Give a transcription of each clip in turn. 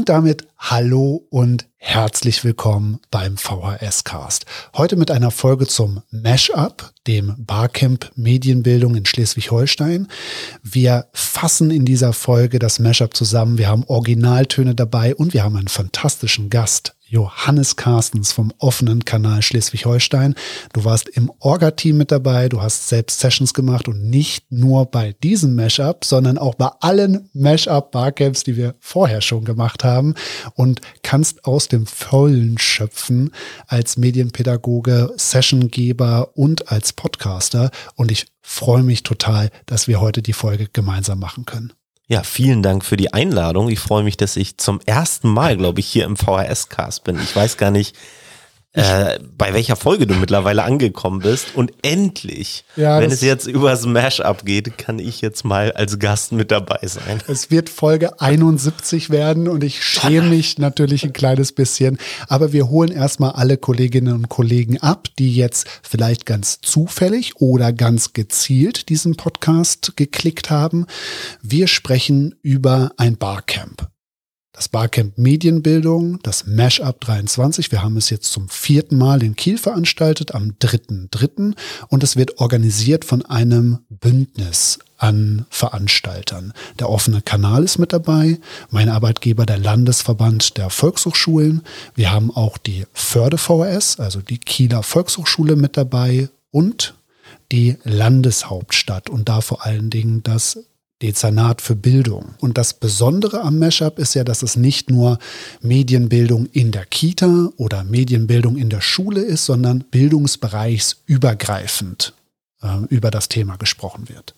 Und damit hallo und herzlich willkommen beim VHS Cast. Heute mit einer Folge zum Mashup, dem Barcamp Medienbildung in Schleswig-Holstein. Wir fassen in dieser Folge das Mashup zusammen. Wir haben Originaltöne dabei und wir haben einen fantastischen Gast Johannes Carstens vom offenen Kanal Schleswig-Holstein. Du warst im Orga-Team mit dabei, du hast selbst Sessions gemacht und nicht nur bei diesem Mashup, sondern auch bei allen Mashup-Barcamps, die wir vorher schon gemacht haben und kannst aus dem Vollen schöpfen als Medienpädagoge, Sessiongeber und als Podcaster. Und ich freue mich total, dass wir heute die Folge gemeinsam machen können. Ja, vielen Dank für die Einladung. Ich freue mich, dass ich zum ersten Mal, glaube ich, hier im VHS-Cast bin. Ich weiß gar nicht, äh, bei welcher Folge du mittlerweile angekommen bist. Und endlich, ja, wenn es jetzt über Smash-Up geht, kann ich jetzt mal als Gast mit dabei sein. Es wird Folge 71 werden und ich schäme mich natürlich ein kleines bisschen. Aber wir holen erstmal alle Kolleginnen und Kollegen ab, die jetzt vielleicht ganz zufällig oder ganz gezielt diesen Podcast geklickt haben. Wir sprechen über ein Barcamp das Barcamp Medienbildung, das Mashup 23. Wir haben es jetzt zum vierten Mal in Kiel veranstaltet, am 3.3. Und es wird organisiert von einem Bündnis an Veranstaltern. Der offene Kanal ist mit dabei, mein Arbeitgeber der Landesverband der Volkshochschulen. Wir haben auch die Förde VHS, also die Kieler Volkshochschule mit dabei und die Landeshauptstadt und da vor allen Dingen das Dezernat für Bildung. Und das Besondere am Mashup ist ja, dass es nicht nur Medienbildung in der Kita oder Medienbildung in der Schule ist, sondern bildungsbereichsübergreifend äh, über das Thema gesprochen wird.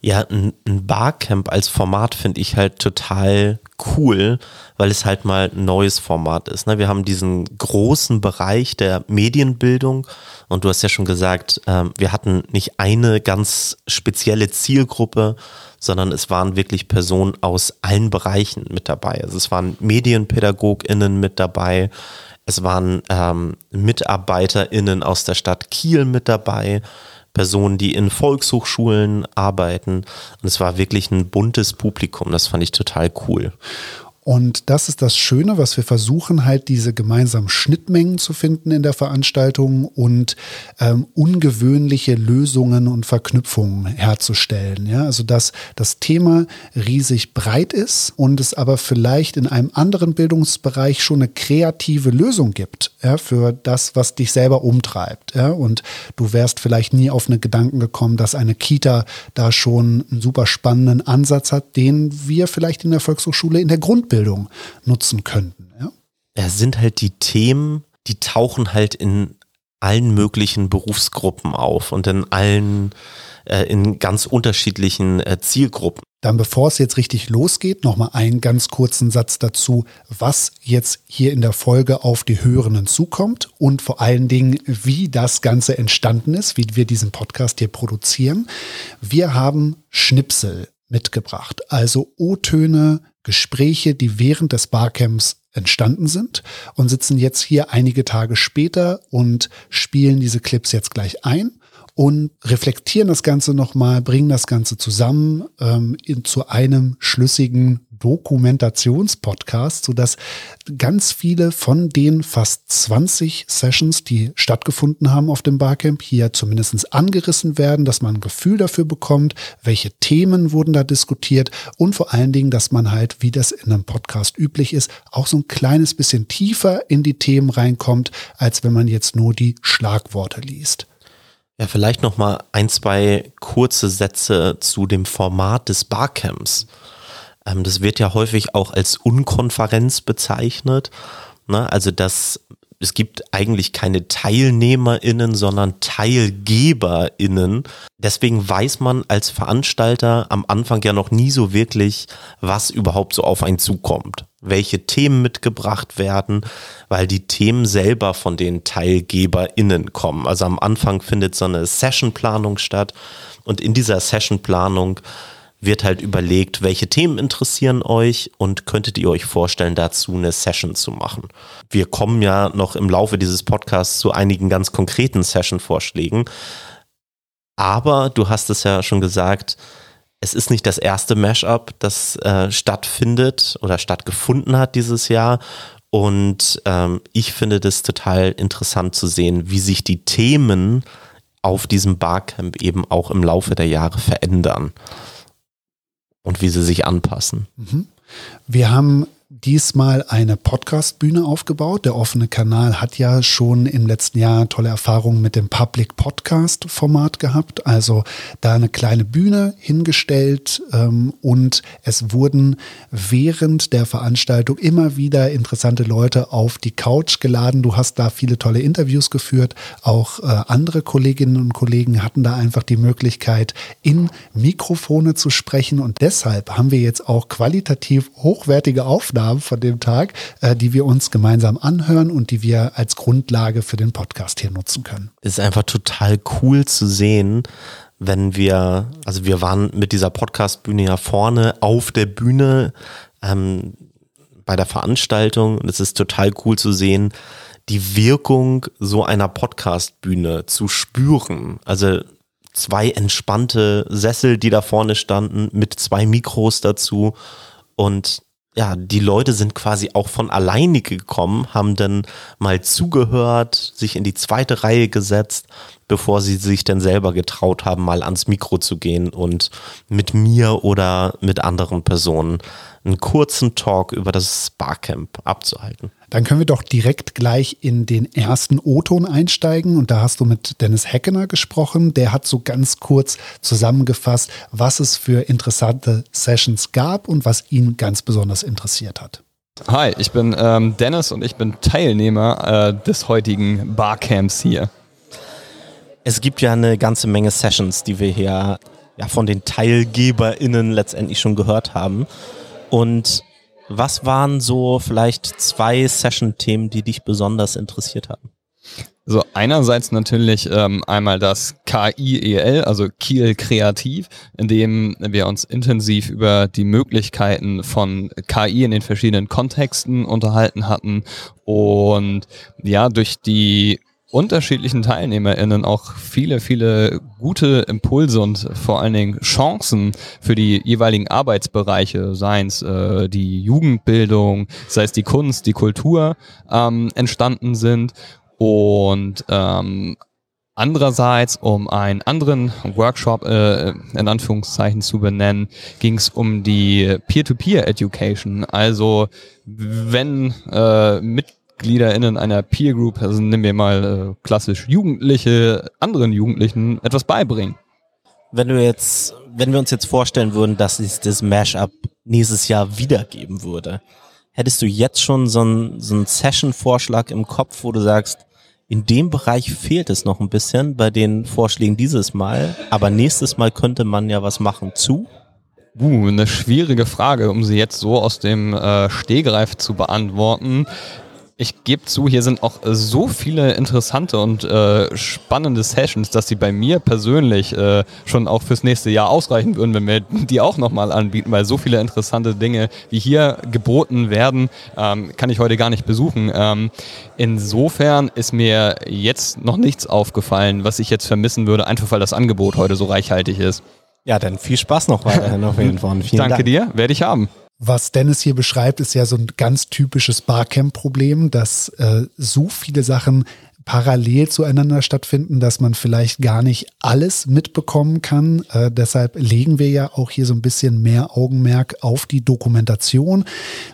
Ja, ein, ein Barcamp als Format finde ich halt total cool, weil es halt mal ein neues Format ist. Ne? Wir haben diesen großen Bereich der Medienbildung und du hast ja schon gesagt, ähm, wir hatten nicht eine ganz spezielle Zielgruppe, sondern es waren wirklich Personen aus allen Bereichen mit dabei. Also es waren MedienpädagogInnen mit dabei, es waren ähm, MitarbeiterInnen aus der Stadt Kiel mit dabei, Personen, die in Volkshochschulen arbeiten. Und es war wirklich ein buntes Publikum. Das fand ich total cool. Und das ist das Schöne, was wir versuchen, halt diese gemeinsamen Schnittmengen zu finden in der Veranstaltung und ähm, ungewöhnliche Lösungen und Verknüpfungen herzustellen. Ja, also dass das Thema riesig breit ist und es aber vielleicht in einem anderen Bildungsbereich schon eine kreative Lösung gibt ja, für das, was dich selber umtreibt. Ja, und du wärst vielleicht nie auf einen Gedanken gekommen, dass eine Kita da schon einen super spannenden Ansatz hat, den wir vielleicht in der Volkshochschule in der Grundbildung nutzen könnten. Ja? ja, sind halt die Themen, die tauchen halt in allen möglichen Berufsgruppen auf und in allen, äh, in ganz unterschiedlichen äh, Zielgruppen. Dann bevor es jetzt richtig losgeht, nochmal einen ganz kurzen Satz dazu, was jetzt hier in der Folge auf die Hörenden zukommt und vor allen Dingen, wie das Ganze entstanden ist, wie wir diesen Podcast hier produzieren. Wir haben Schnipsel mitgebracht, also O-Töne, Gespräche, die während des Barcamps entstanden sind und sitzen jetzt hier einige Tage später und spielen diese Clips jetzt gleich ein und reflektieren das Ganze nochmal, bringen das Ganze zusammen ähm, in, zu einem schlüssigen Dokumentationspodcast, sodass ganz viele von den fast 20 Sessions, die stattgefunden haben auf dem Barcamp, hier zumindest angerissen werden, dass man ein Gefühl dafür bekommt, welche Themen wurden da diskutiert und vor allen Dingen, dass man halt, wie das in einem Podcast üblich ist, auch so ein kleines bisschen tiefer in die Themen reinkommt, als wenn man jetzt nur die Schlagworte liest. Ja, vielleicht noch mal ein, zwei kurze Sätze zu dem Format des Barcamps. Ähm, das wird ja häufig auch als Unkonferenz bezeichnet. Ne? Also das es gibt eigentlich keine TeilnehmerInnen, sondern TeilgeberInnen. Deswegen weiß man als Veranstalter am Anfang ja noch nie so wirklich, was überhaupt so auf einen zukommt. Welche Themen mitgebracht werden, weil die Themen selber von den TeilgeberInnen kommen. Also am Anfang findet so eine Sessionplanung statt und in dieser Sessionplanung wird halt überlegt, welche Themen interessieren euch und könntet ihr euch vorstellen, dazu eine Session zu machen. Wir kommen ja noch im Laufe dieses Podcasts zu einigen ganz konkreten Session-Vorschlägen. Aber du hast es ja schon gesagt, es ist nicht das erste Mashup, das äh, stattfindet oder stattgefunden hat dieses Jahr. Und ähm, ich finde das total interessant zu sehen, wie sich die Themen auf diesem Barcamp eben auch im Laufe der Jahre verändern und wie sie sich anpassen. Mhm. Wir haben diesmal eine Podcast-Bühne aufgebaut. Der offene Kanal hat ja schon im letzten Jahr tolle Erfahrungen mit dem Public Podcast-Format gehabt. Also da eine kleine Bühne hingestellt ähm, und es wurden während der Veranstaltung immer wieder interessante Leute auf die Couch geladen. Du hast da viele tolle Interviews geführt. Auch äh, andere Kolleginnen und Kollegen hatten da einfach die Möglichkeit, in Mikrofone zu sprechen und deshalb haben wir jetzt auch qualitativ hochwertige Aufnahmen Aufnahmen von dem Tag, äh, die wir uns gemeinsam anhören und die wir als Grundlage für den Podcast hier nutzen können. Ist einfach total cool zu sehen, wenn wir, also wir waren mit dieser Podcast-Bühne ja vorne auf der Bühne ähm, bei der Veranstaltung und es ist total cool zu sehen, die Wirkung so einer Podcast-Bühne zu spüren. Also zwei entspannte Sessel, die da vorne standen, mit zwei Mikros dazu und ja, die Leute sind quasi auch von alleine gekommen, haben dann mal zugehört, sich in die zweite Reihe gesetzt, bevor sie sich dann selber getraut haben, mal ans Mikro zu gehen und mit mir oder mit anderen Personen einen kurzen Talk über das Barcamp abzuhalten. Dann können wir doch direkt gleich in den ersten O-Ton einsteigen. Und da hast du mit Dennis Heckener gesprochen. Der hat so ganz kurz zusammengefasst, was es für interessante Sessions gab und was ihn ganz besonders interessiert hat. Hi, ich bin ähm, Dennis und ich bin Teilnehmer äh, des heutigen Barcamps hier. Es gibt ja eine ganze Menge Sessions, die wir hier ja, von den TeilgeberInnen letztendlich schon gehört haben. Und was waren so vielleicht zwei Session-Themen, die dich besonders interessiert haben? So einerseits natürlich ähm, einmal das KIEL, also Kiel Kreativ, in dem wir uns intensiv über die Möglichkeiten von KI in den verschiedenen Kontexten unterhalten hatten und ja, durch die unterschiedlichen TeilnehmerInnen auch viele, viele gute Impulse und vor allen Dingen Chancen für die jeweiligen Arbeitsbereiche, seien es äh, die Jugendbildung, sei es die Kunst, die Kultur, ähm, entstanden sind. Und ähm, Andererseits, um einen anderen Workshop äh, in Anführungszeichen zu benennen, ging es um die Peer-to-Peer-Education. Also wenn äh, mit MitgliederInnen einer Peer Group, also nehmen wir mal äh, klassisch Jugendliche, anderen Jugendlichen etwas beibringen. Wenn du jetzt, wenn wir uns jetzt vorstellen würden, dass es das Mashup nächstes Jahr wiedergeben würde, hättest du jetzt schon so einen, so einen Session-Vorschlag im Kopf, wo du sagst, in dem Bereich fehlt es noch ein bisschen bei den Vorschlägen dieses Mal, aber nächstes Mal könnte man ja was machen zu? Uh, eine schwierige Frage, um sie jetzt so aus dem äh, Stehgreif zu beantworten ich gebe zu, hier sind auch so viele interessante und äh, spannende Sessions, dass sie bei mir persönlich äh, schon auch fürs nächste Jahr ausreichen würden, wenn wir die auch nochmal anbieten, weil so viele interessante Dinge, wie hier geboten werden, ähm, kann ich heute gar nicht besuchen. Ähm, insofern ist mir jetzt noch nichts aufgefallen, was ich jetzt vermissen würde, einfach weil das Angebot heute so reichhaltig ist. Ja, dann viel Spaß noch weiterhin auf jeden Fall. Vielen Danke Dank. dir, werde ich haben. Was Dennis hier beschreibt, ist ja so ein ganz typisches Barcamp-Problem, dass äh, so viele Sachen parallel zueinander stattfinden, dass man vielleicht gar nicht alles mitbekommen kann. Äh, deshalb legen wir ja auch hier so ein bisschen mehr Augenmerk auf die Dokumentation,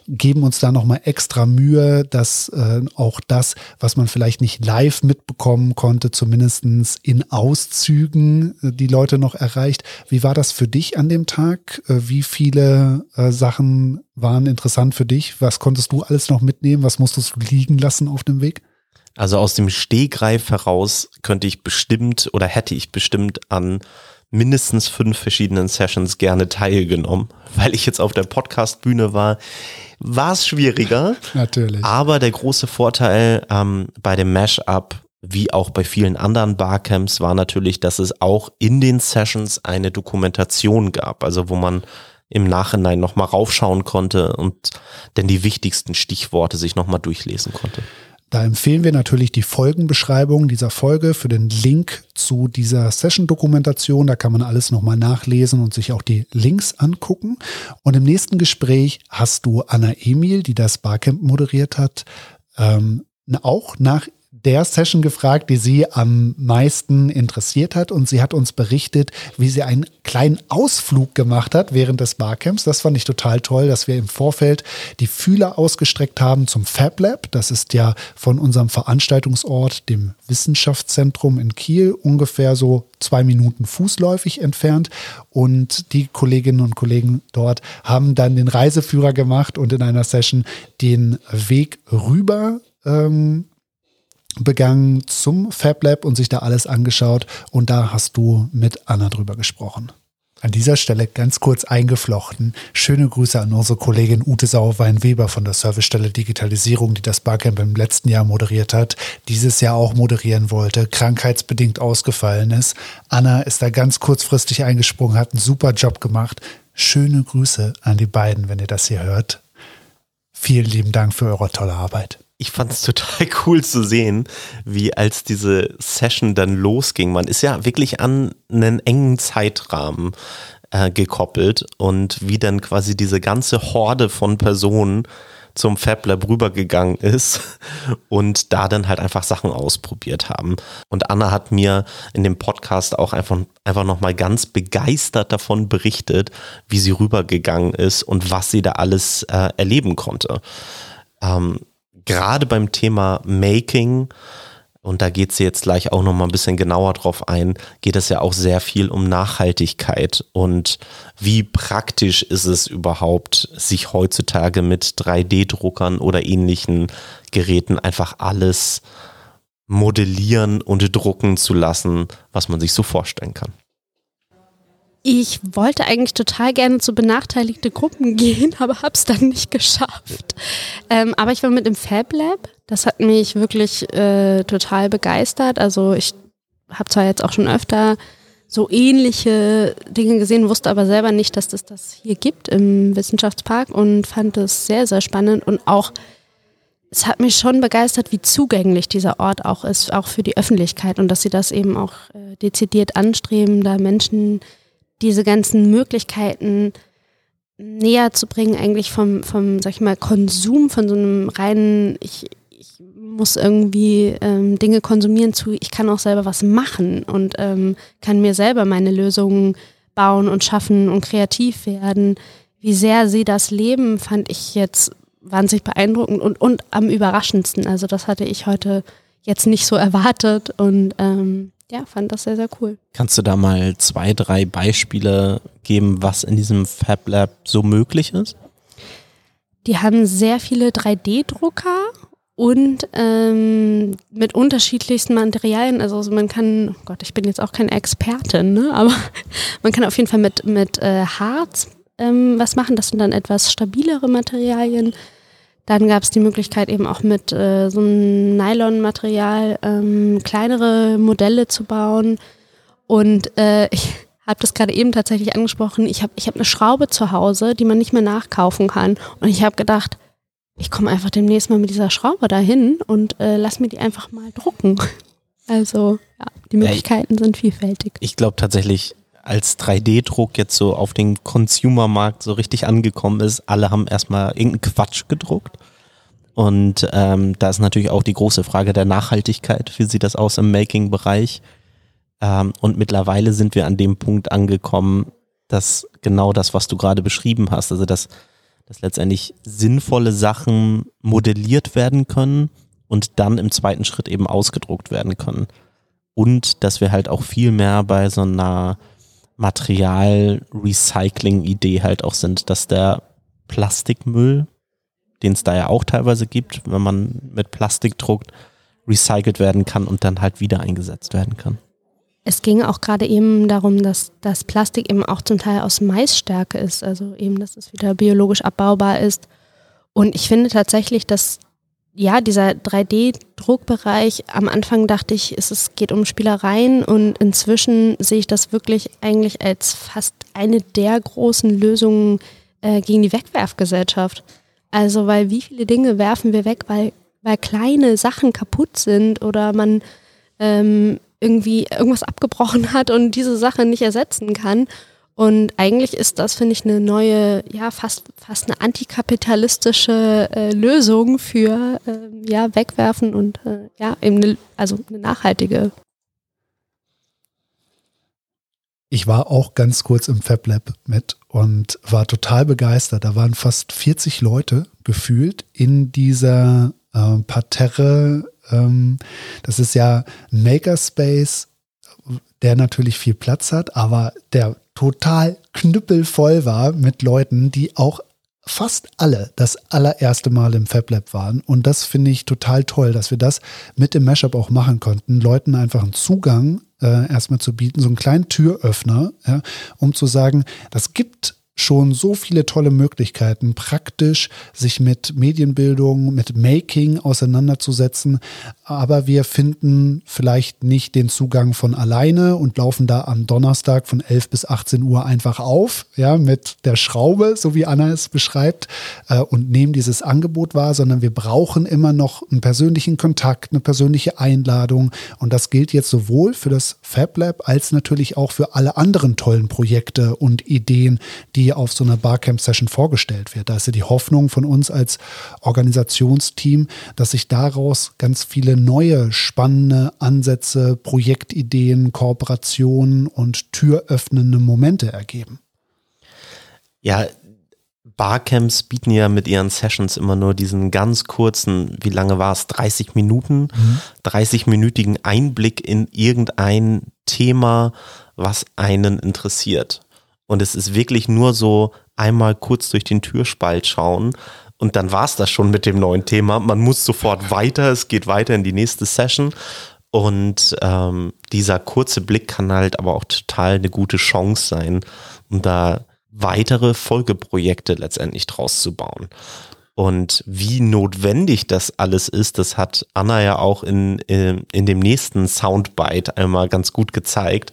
geben uns da nochmal extra Mühe, dass äh, auch das, was man vielleicht nicht live mitbekommen konnte, zumindest in Auszügen äh, die Leute noch erreicht. Wie war das für dich an dem Tag? Äh, wie viele äh, Sachen waren interessant für dich? Was konntest du alles noch mitnehmen? Was musstest du liegen lassen auf dem Weg? Also aus dem Stehgreif heraus könnte ich bestimmt oder hätte ich bestimmt an mindestens fünf verschiedenen Sessions gerne teilgenommen, weil ich jetzt auf der Podcast-Bühne war, war es schwieriger. Natürlich. Aber der große Vorteil ähm, bei dem Mashup, wie auch bei vielen anderen Barcamps, war natürlich, dass es auch in den Sessions eine Dokumentation gab, also wo man im Nachhinein nochmal raufschauen konnte und denn die wichtigsten Stichworte sich nochmal durchlesen konnte. Da empfehlen wir natürlich die Folgenbeschreibung dieser Folge für den Link zu dieser Session-Dokumentation. Da kann man alles nochmal nachlesen und sich auch die Links angucken. Und im nächsten Gespräch hast du Anna Emil, die das Barcamp moderiert hat, ähm, auch nach der Session gefragt, die sie am meisten interessiert hat. Und sie hat uns berichtet, wie sie einen kleinen Ausflug gemacht hat während des Barcamps. Das fand ich total toll, dass wir im Vorfeld die Fühler ausgestreckt haben zum Fab Lab. Das ist ja von unserem Veranstaltungsort, dem Wissenschaftszentrum in Kiel, ungefähr so zwei Minuten fußläufig entfernt. Und die Kolleginnen und Kollegen dort haben dann den Reiseführer gemacht und in einer Session den Weg rüber ähm, begangen zum Fab Lab und sich da alles angeschaut. Und da hast du mit Anna drüber gesprochen. An dieser Stelle ganz kurz eingeflochten. Schöne Grüße an unsere Kollegin Ute Sauerwein-Weber von der Servicestelle Digitalisierung, die das Barcamp im letzten Jahr moderiert hat, dieses Jahr auch moderieren wollte, krankheitsbedingt ausgefallen ist. Anna ist da ganz kurzfristig eingesprungen, hat einen super Job gemacht. Schöne Grüße an die beiden, wenn ihr das hier hört. Vielen lieben Dank für eure tolle Arbeit ich fand es total cool zu sehen, wie als diese Session dann losging. Man ist ja wirklich an einen engen Zeitrahmen äh, gekoppelt und wie dann quasi diese ganze Horde von Personen zum Fab Lab rübergegangen ist und da dann halt einfach Sachen ausprobiert haben. Und Anna hat mir in dem Podcast auch einfach, einfach nochmal ganz begeistert davon berichtet, wie sie rübergegangen ist und was sie da alles äh, erleben konnte. Ähm, gerade beim Thema Making, und da geht sie jetzt gleich auch noch mal ein bisschen genauer drauf ein, geht es ja auch sehr viel um Nachhaltigkeit und wie praktisch ist es überhaupt, sich heutzutage mit 3D-Druckern oder ähnlichen Geräten einfach alles modellieren und drucken zu lassen, was man sich so vorstellen kann. Ich wollte eigentlich total gerne zu benachteiligte Gruppen gehen, aber habe es dann nicht geschafft. Ähm, aber ich war mit im Fab Lab. Das hat mich wirklich äh, total begeistert. Also ich habe zwar jetzt auch schon öfter so ähnliche Dinge gesehen, wusste aber selber nicht, dass es das hier gibt im Wissenschaftspark und fand es sehr, sehr spannend und auch es hat mich schon begeistert, wie zugänglich dieser Ort auch ist, auch für die Öffentlichkeit und dass sie das eben auch äh, dezidiert anstreben, da Menschen diese ganzen Möglichkeiten näher zu bringen, eigentlich vom, vom, sag ich mal, Konsum, von so einem reinen, ich, ich muss irgendwie ähm, Dinge konsumieren zu, ich kann auch selber was machen und ähm, kann mir selber meine Lösungen bauen und schaffen und kreativ werden. Wie sehr sie das leben, fand ich jetzt wahnsinnig beeindruckend und, und am überraschendsten. Also das hatte ich heute jetzt nicht so erwartet und ähm, ja, fand das sehr, sehr cool. Kannst du da mal zwei, drei Beispiele geben, was in diesem Fab Lab so möglich ist? Die haben sehr viele 3D-Drucker und ähm, mit unterschiedlichsten Materialien. Also man kann, oh Gott, ich bin jetzt auch keine Expertin, ne? aber man kann auf jeden Fall mit, mit äh, Harz ähm, was machen. Das sind dann etwas stabilere Materialien. Dann gab es die Möglichkeit eben auch mit äh, so einem Nylon-Material ähm, kleinere Modelle zu bauen. Und äh, ich habe das gerade eben tatsächlich angesprochen. Ich habe ich hab eine Schraube zu Hause, die man nicht mehr nachkaufen kann. Und ich habe gedacht, ich komme einfach demnächst mal mit dieser Schraube dahin und äh, lass mir die einfach mal drucken. Also ja, die Möglichkeiten ja, ich, sind vielfältig. Ich glaube tatsächlich, als 3D-Druck jetzt so auf den Consumer-Markt so richtig angekommen ist, alle haben erstmal irgendeinen Quatsch gedruckt. Und ähm, da ist natürlich auch die große Frage der Nachhaltigkeit. Wie sieht das aus im Making-Bereich? Ähm, und mittlerweile sind wir an dem Punkt angekommen, dass genau das, was du gerade beschrieben hast, also dass, dass letztendlich sinnvolle Sachen modelliert werden können und dann im zweiten Schritt eben ausgedruckt werden können. Und dass wir halt auch viel mehr bei so einer Material-Recycling-Idee halt auch sind, dass der Plastikmüll, den es da ja auch teilweise gibt, wenn man mit Plastik druckt, recycelt werden kann und dann halt wieder eingesetzt werden kann. Es ging auch gerade eben darum, dass das Plastik eben auch zum Teil aus Maisstärke ist, also eben, dass es wieder biologisch abbaubar ist. Und ich finde tatsächlich, dass ja, dieser 3D-Druckbereich, am Anfang dachte ich, es, geht um Spielereien und inzwischen sehe ich das wirklich eigentlich als fast eine der großen Lösungen äh, gegen die Wegwerfgesellschaft. Also, weil wie viele Dinge werfen wir weg, weil weil kleine Sachen kaputt sind oder man ähm, irgendwie irgendwas abgebrochen hat und diese Sache nicht ersetzen kann. Und eigentlich ist das, finde ich, eine neue, ja, fast, fast eine antikapitalistische äh, Lösung für äh, ja, Wegwerfen und äh, ja, eben eine, also eine nachhaltige. Ich war auch ganz kurz im Fab Lab mit und war total begeistert. Da waren fast 40 Leute gefühlt in dieser äh, Parterre. Ähm, das ist ja ein Makerspace, der natürlich viel Platz hat, aber der total knüppelvoll war mit Leuten, die auch fast alle das allererste Mal im FabLab waren. Und das finde ich total toll, dass wir das mit dem Mashup auch machen konnten, Leuten einfach einen Zugang äh, erstmal zu bieten, so einen kleinen Türöffner, ja, um zu sagen, das gibt schon so viele tolle Möglichkeiten, praktisch sich mit Medienbildung, mit Making auseinanderzusetzen. Aber wir finden vielleicht nicht den Zugang von alleine und laufen da am Donnerstag von 11 bis 18 Uhr einfach auf, ja, mit der Schraube, so wie Anna es beschreibt, äh, und nehmen dieses Angebot wahr, sondern wir brauchen immer noch einen persönlichen Kontakt, eine persönliche Einladung. Und das gilt jetzt sowohl für das Fab Lab als natürlich auch für alle anderen tollen Projekte und Ideen, die auf so einer Barcamp-Session vorgestellt wird. Da ist ja die Hoffnung von uns als Organisationsteam, dass sich daraus ganz viele neue, spannende Ansätze, Projektideen, Kooperationen und türöffnende Momente ergeben. Ja, Barcamps bieten ja mit ihren Sessions immer nur diesen ganz kurzen, wie lange war es, 30 Minuten, mhm. 30-minütigen Einblick in irgendein Thema, was einen interessiert. Und es ist wirklich nur so einmal kurz durch den Türspalt schauen. Und dann war es das schon mit dem neuen Thema. Man muss sofort weiter, es geht weiter in die nächste Session. Und ähm, dieser kurze Blick kann halt aber auch total eine gute Chance sein, um da weitere Folgeprojekte letztendlich draus zu bauen. Und wie notwendig das alles ist, das hat Anna ja auch in, in, in dem nächsten Soundbite einmal ganz gut gezeigt,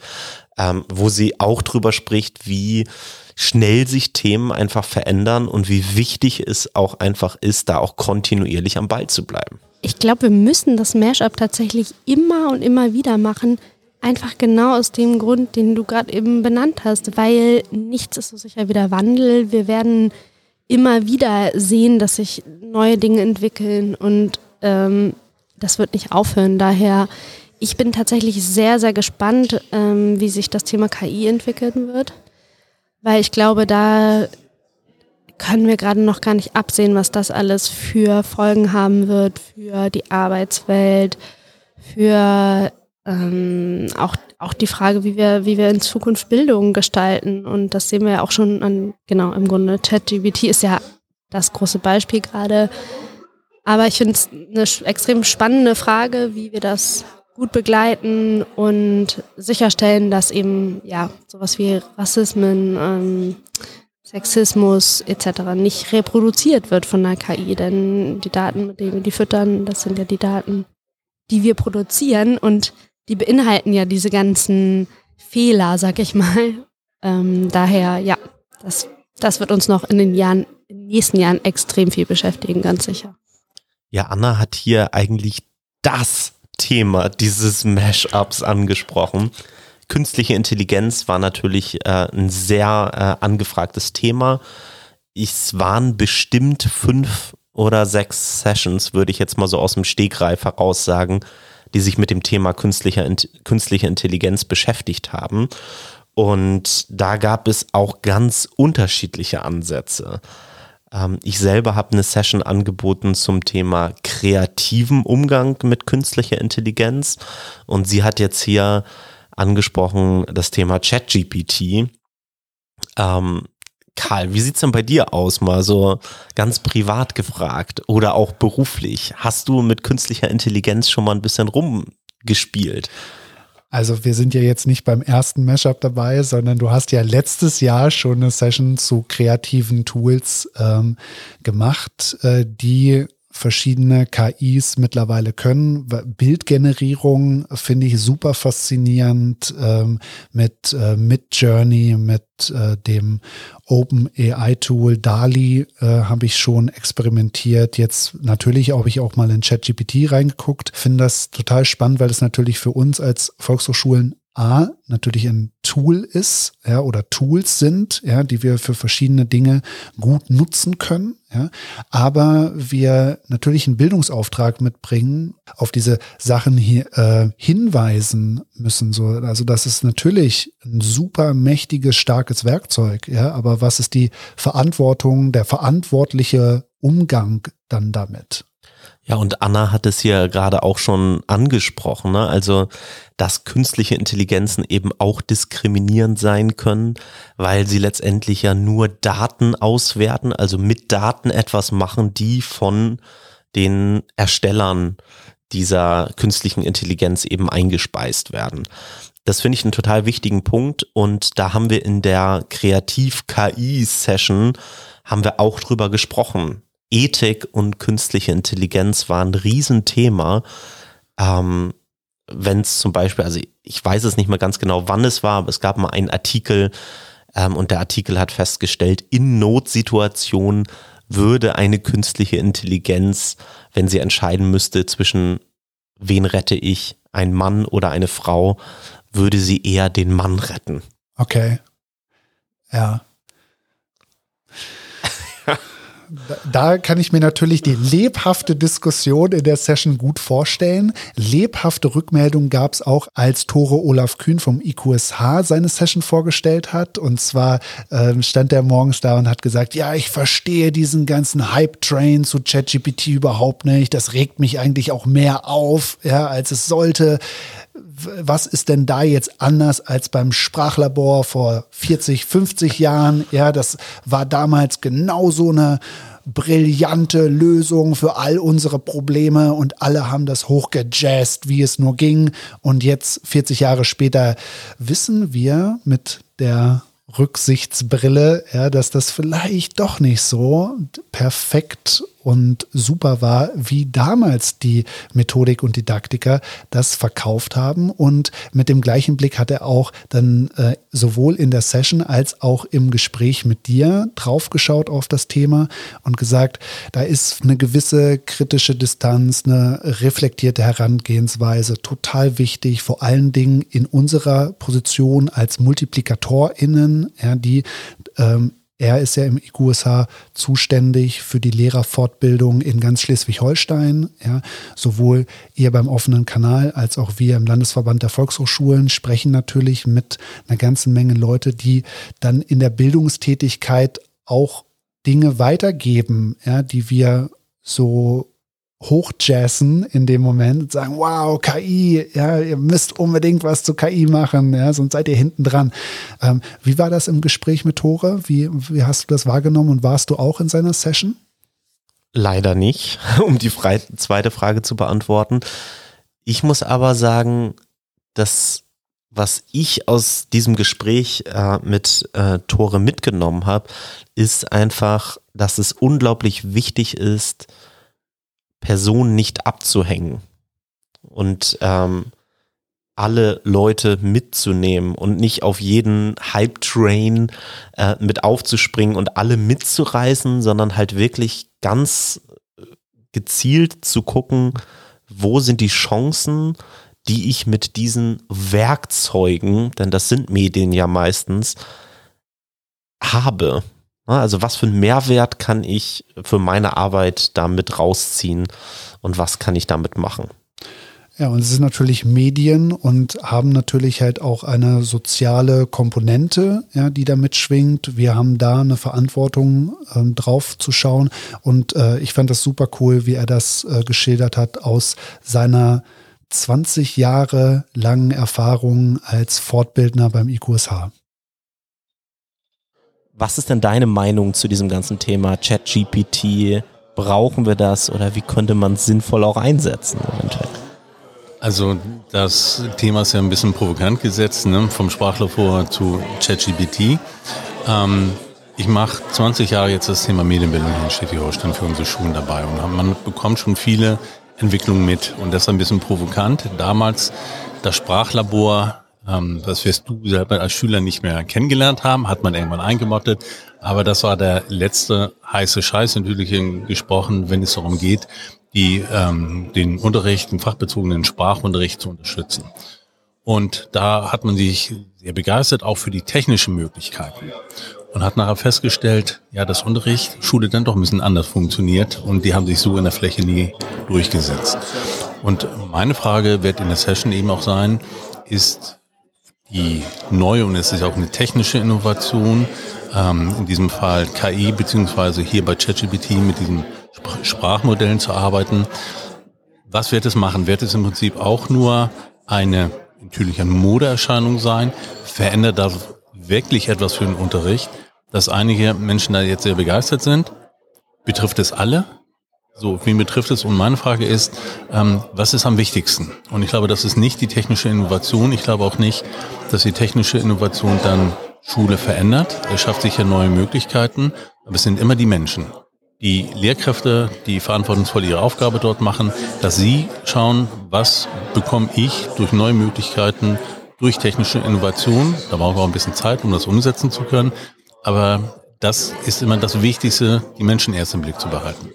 ähm, wo sie auch drüber spricht, wie schnell sich Themen einfach verändern und wie wichtig es auch einfach ist, da auch kontinuierlich am Ball zu bleiben. Ich glaube, wir müssen das Mashup tatsächlich immer und immer wieder machen. Einfach genau aus dem Grund, den du gerade eben benannt hast, weil nichts ist so sicher wie der Wandel. Wir werden immer wieder sehen, dass sich neue Dinge entwickeln und ähm, das wird nicht aufhören. Daher ich bin tatsächlich sehr, sehr gespannt, ähm, wie sich das Thema KI entwickeln wird, weil ich glaube, da können wir gerade noch gar nicht absehen, was das alles für Folgen haben wird für die Arbeitswelt, für ähm, auch, auch die Frage, wie wir, wie wir in Zukunft Bildung gestalten. Und das sehen wir ja auch schon an, genau, im Grunde ChatGPT ist ja das große Beispiel gerade. Aber ich finde es eine extrem spannende Frage, wie wir das gut begleiten und sicherstellen, dass eben ja sowas wie Rassismen, ähm, Sexismus etc. nicht reproduziert wird von der KI, denn die Daten, mit denen wir die füttern, das sind ja die Daten, die wir produzieren und die beinhalten ja diese ganzen Fehler, sag ich mal. Ähm, daher, ja, das, das wird uns noch in den Jahren, in den nächsten Jahren extrem viel beschäftigen, ganz sicher. Ja, Anna hat hier eigentlich das Thema dieses Mashups angesprochen. Künstliche Intelligenz war natürlich äh, ein sehr äh, angefragtes Thema. Es waren bestimmt fünf oder sechs Sessions, würde ich jetzt mal so aus dem Stegreif heraus sagen, die sich mit dem Thema künstlicher, künstliche Intelligenz beschäftigt haben. Und da gab es auch ganz unterschiedliche Ansätze. Ähm, ich selber habe eine Session angeboten zum Thema kreativen Umgang mit künstlicher Intelligenz und sie hat jetzt hier angesprochen das Thema ChatGPT. Ähm, Karl, wie sieht es denn bei dir aus, mal so ganz privat gefragt oder auch beruflich? Hast du mit künstlicher Intelligenz schon mal ein bisschen rumgespielt? Also wir sind ja jetzt nicht beim ersten Mashup dabei, sondern du hast ja letztes Jahr schon eine Session zu kreativen Tools ähm, gemacht, äh, die verschiedene KIs mittlerweile können. Bildgenerierung finde ich super faszinierend ähm, mit äh, Midjourney, mit äh, dem Open AI Tool DALI äh, habe ich schon experimentiert. Jetzt natürlich habe ich auch mal in ChatGPT reingeguckt. Finde das total spannend, weil es natürlich für uns als Volkshochschulen A, natürlich ein Tool ist, ja, oder Tools sind, ja, die wir für verschiedene Dinge gut nutzen können, ja, aber wir natürlich einen Bildungsauftrag mitbringen, auf diese Sachen hier äh, hinweisen müssen, so, also das ist natürlich ein super mächtiges, starkes Werkzeug, ja, aber was ist die Verantwortung, der verantwortliche Umgang dann damit? Ja, und Anna hat es hier gerade auch schon angesprochen, ne? also dass künstliche Intelligenzen eben auch diskriminierend sein können, weil sie letztendlich ja nur Daten auswerten, also mit Daten etwas machen, die von den Erstellern dieser künstlichen Intelligenz eben eingespeist werden. Das finde ich einen total wichtigen Punkt und da haben wir in der Kreativ-KI-Session haben wir auch drüber gesprochen Ethik und künstliche Intelligenz war ein Riesenthema. Ähm, Wenn es zum Beispiel, also ich weiß es nicht mehr ganz genau, wann es war, aber es gab mal einen Artikel ähm, und der Artikel hat festgestellt, in Notsituationen würde eine künstliche Intelligenz, wenn sie entscheiden müsste zwischen wen rette ich, ein Mann oder eine Frau, würde sie eher den Mann retten. Okay. Ja da kann ich mir natürlich die lebhafte Diskussion in der Session gut vorstellen. Lebhafte Rückmeldungen gab es auch, als Tore Olaf Kühn vom IQSH seine Session vorgestellt hat. Und zwar ähm, stand er morgens da und hat gesagt, ja, ich verstehe diesen ganzen Hype-Train zu ChatGPT überhaupt nicht. Das regt mich eigentlich auch mehr auf, ja, als es sollte was ist denn da jetzt anders als beim Sprachlabor vor 40, 50 Jahren? Ja, das war damals genau so eine brillante Lösung für all unsere Probleme und alle haben das hochgejazzt, wie es nur ging. Und jetzt, 40 Jahre später, wissen wir mit der Rücksichtsbrille, ja, dass das vielleicht doch nicht so perfekt und super war, wie damals die Methodik und Didaktiker das verkauft haben. Und mit dem gleichen Blick hat er auch dann äh, sowohl in der Session als auch im Gespräch mit dir draufgeschaut auf das Thema und gesagt, da ist eine gewisse kritische Distanz, eine reflektierte Herangehensweise total wichtig, vor allen Dingen in unserer Position als MultiplikatorInnen, ja, die ähm, er ist ja im IQSH zuständig für die Lehrerfortbildung in ganz Schleswig-Holstein. Ja, sowohl ihr beim offenen Kanal als auch wir im Landesverband der Volkshochschulen sprechen natürlich mit einer ganzen Menge Leute, die dann in der Bildungstätigkeit auch Dinge weitergeben, ja, die wir so hochjazzen in dem Moment und sagen, wow, KI, ja, ihr müsst unbedingt was zu KI machen, ja, sonst seid ihr hinten dran. Ähm, wie war das im Gespräch mit Tore? Wie, wie hast du das wahrgenommen und warst du auch in seiner Session? Leider nicht, um die zweite Frage zu beantworten. Ich muss aber sagen, dass was ich aus diesem Gespräch äh, mit äh, Tore mitgenommen habe, ist einfach, dass es unglaublich wichtig ist, Person nicht abzuhängen und ähm, alle Leute mitzunehmen und nicht auf jeden Hype-Train äh, mit aufzuspringen und alle mitzureißen, sondern halt wirklich ganz gezielt zu gucken, wo sind die Chancen, die ich mit diesen Werkzeugen, denn das sind Medien ja meistens, habe. Ne, also was für einen Mehrwert kann ich für meine Arbeit damit rausziehen und was kann ich damit machen? Ja, und es sind natürlich Medien und haben natürlich halt auch eine soziale Komponente, ja, die da mitschwingt. Wir haben da eine Verantwortung ähm, drauf zu schauen. Und äh, ich fand das super cool, wie er das äh, geschildert hat aus seiner 20 Jahre langen Erfahrung als Fortbildner beim IQSH. Was ist denn deine Meinung zu diesem ganzen Thema ChatGPT? Brauchen wir das oder wie könnte man es sinnvoll auch einsetzen eventuell? Also das Thema ist ja ein bisschen provokant gesetzt, ne? vom Sprachlabor zu ChatGPT. Ähm, Ich mache 20 Jahre jetzt das Thema Medienbildung in Schleswig-Holstein für unsere Schulen dabei und man bekommt schon viele Entwicklungen mit und das ist ein bisschen provokant. Damals das Sprachlabor, ähm, das wirst du selber als Schüler nicht mehr kennengelernt haben, hat man irgendwann eingemottet, aber das war der letzte heiße Scheiß natürlich gesprochen, wenn es darum geht, die, ähm, den Unterricht, den fachbezogenen Sprachunterricht zu unterstützen. Und da hat man sich sehr begeistert, auch für die technischen Möglichkeiten. Und hat nachher festgestellt, ja, das Unterricht, Schule dann doch ein bisschen anders funktioniert und die haben sich so in der Fläche nie durchgesetzt. Und meine Frage wird in der Session eben auch sein, ist die neue, und es ist auch eine technische Innovation, ähm, in diesem Fall KI, beziehungsweise hier bei ChatGPT mit diesen Sprachmodellen zu arbeiten. Was wird es machen? Wird es im Prinzip auch nur eine natürlich eine Modeerscheinung sein? Verändert das wirklich etwas für den Unterricht? Dass einige Menschen da jetzt sehr begeistert sind? Betrifft es alle? So, wen betrifft es? Und meine Frage ist, ähm, was ist am wichtigsten? Und ich glaube, das ist nicht die technische Innovation. Ich glaube auch nicht, dass die technische Innovation dann Schule verändert. Es schafft sicher neue Möglichkeiten, aber es sind immer die Menschen die Lehrkräfte, die verantwortungsvoll ihre Aufgabe dort machen, dass sie schauen, was bekomme ich durch neue Möglichkeiten, durch technische Innovation. Da brauchen wir auch ein bisschen Zeit, um das umsetzen zu können. Aber das ist immer das Wichtigste, die Menschen erst im Blick zu behalten.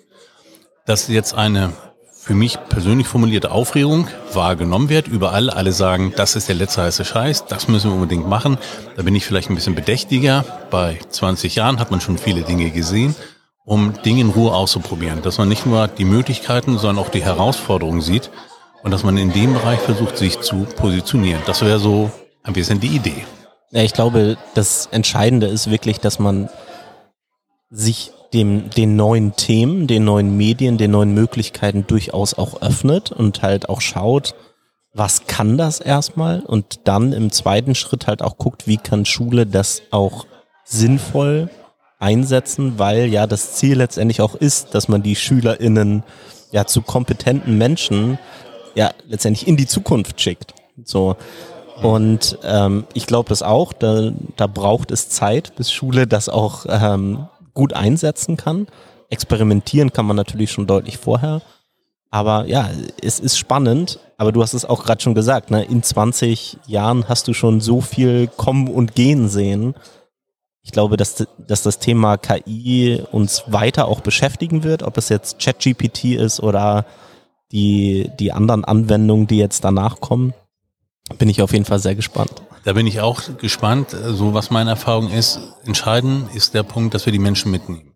Dass jetzt eine für mich persönlich formulierte Aufregung wahrgenommen wird. Überall alle sagen, das ist der letzte heiße Scheiß, das müssen wir unbedingt machen. Da bin ich vielleicht ein bisschen bedächtiger. Bei 20 Jahren hat man schon viele Dinge gesehen um Dinge in Ruhe auszuprobieren. Dass man nicht nur die Möglichkeiten, sondern auch die Herausforderungen sieht und dass man in dem Bereich versucht, sich zu positionieren. Das wäre so ein bisschen die Idee. Ja, ich glaube, das Entscheidende ist wirklich, dass man sich dem, den neuen Themen, den neuen Medien, den neuen Möglichkeiten durchaus auch öffnet und halt auch schaut, was kann das erstmal und dann im zweiten Schritt halt auch guckt, wie kann Schule das auch sinnvoll einsetzen, weil ja das Ziel letztendlich auch ist, dass man die SchülerInnen ja zu kompetenten Menschen ja letztendlich in die Zukunft schickt. So. Und ähm, ich glaube das auch, da, da braucht es Zeit, bis Schule das auch ähm, gut einsetzen kann. Experimentieren kann man natürlich schon deutlich vorher. Aber ja, es ist spannend, aber du hast es auch gerade schon gesagt, ne? in 20 Jahren hast du schon so viel kommen und gehen sehen ich glaube, dass, dass das Thema KI uns weiter auch beschäftigen wird, ob es jetzt ChatGPT ist oder die, die anderen Anwendungen, die jetzt danach kommen. Bin ich auf jeden Fall sehr gespannt. Da bin ich auch gespannt. So was meine Erfahrung ist, entscheidend ist der Punkt, dass wir die Menschen mitnehmen.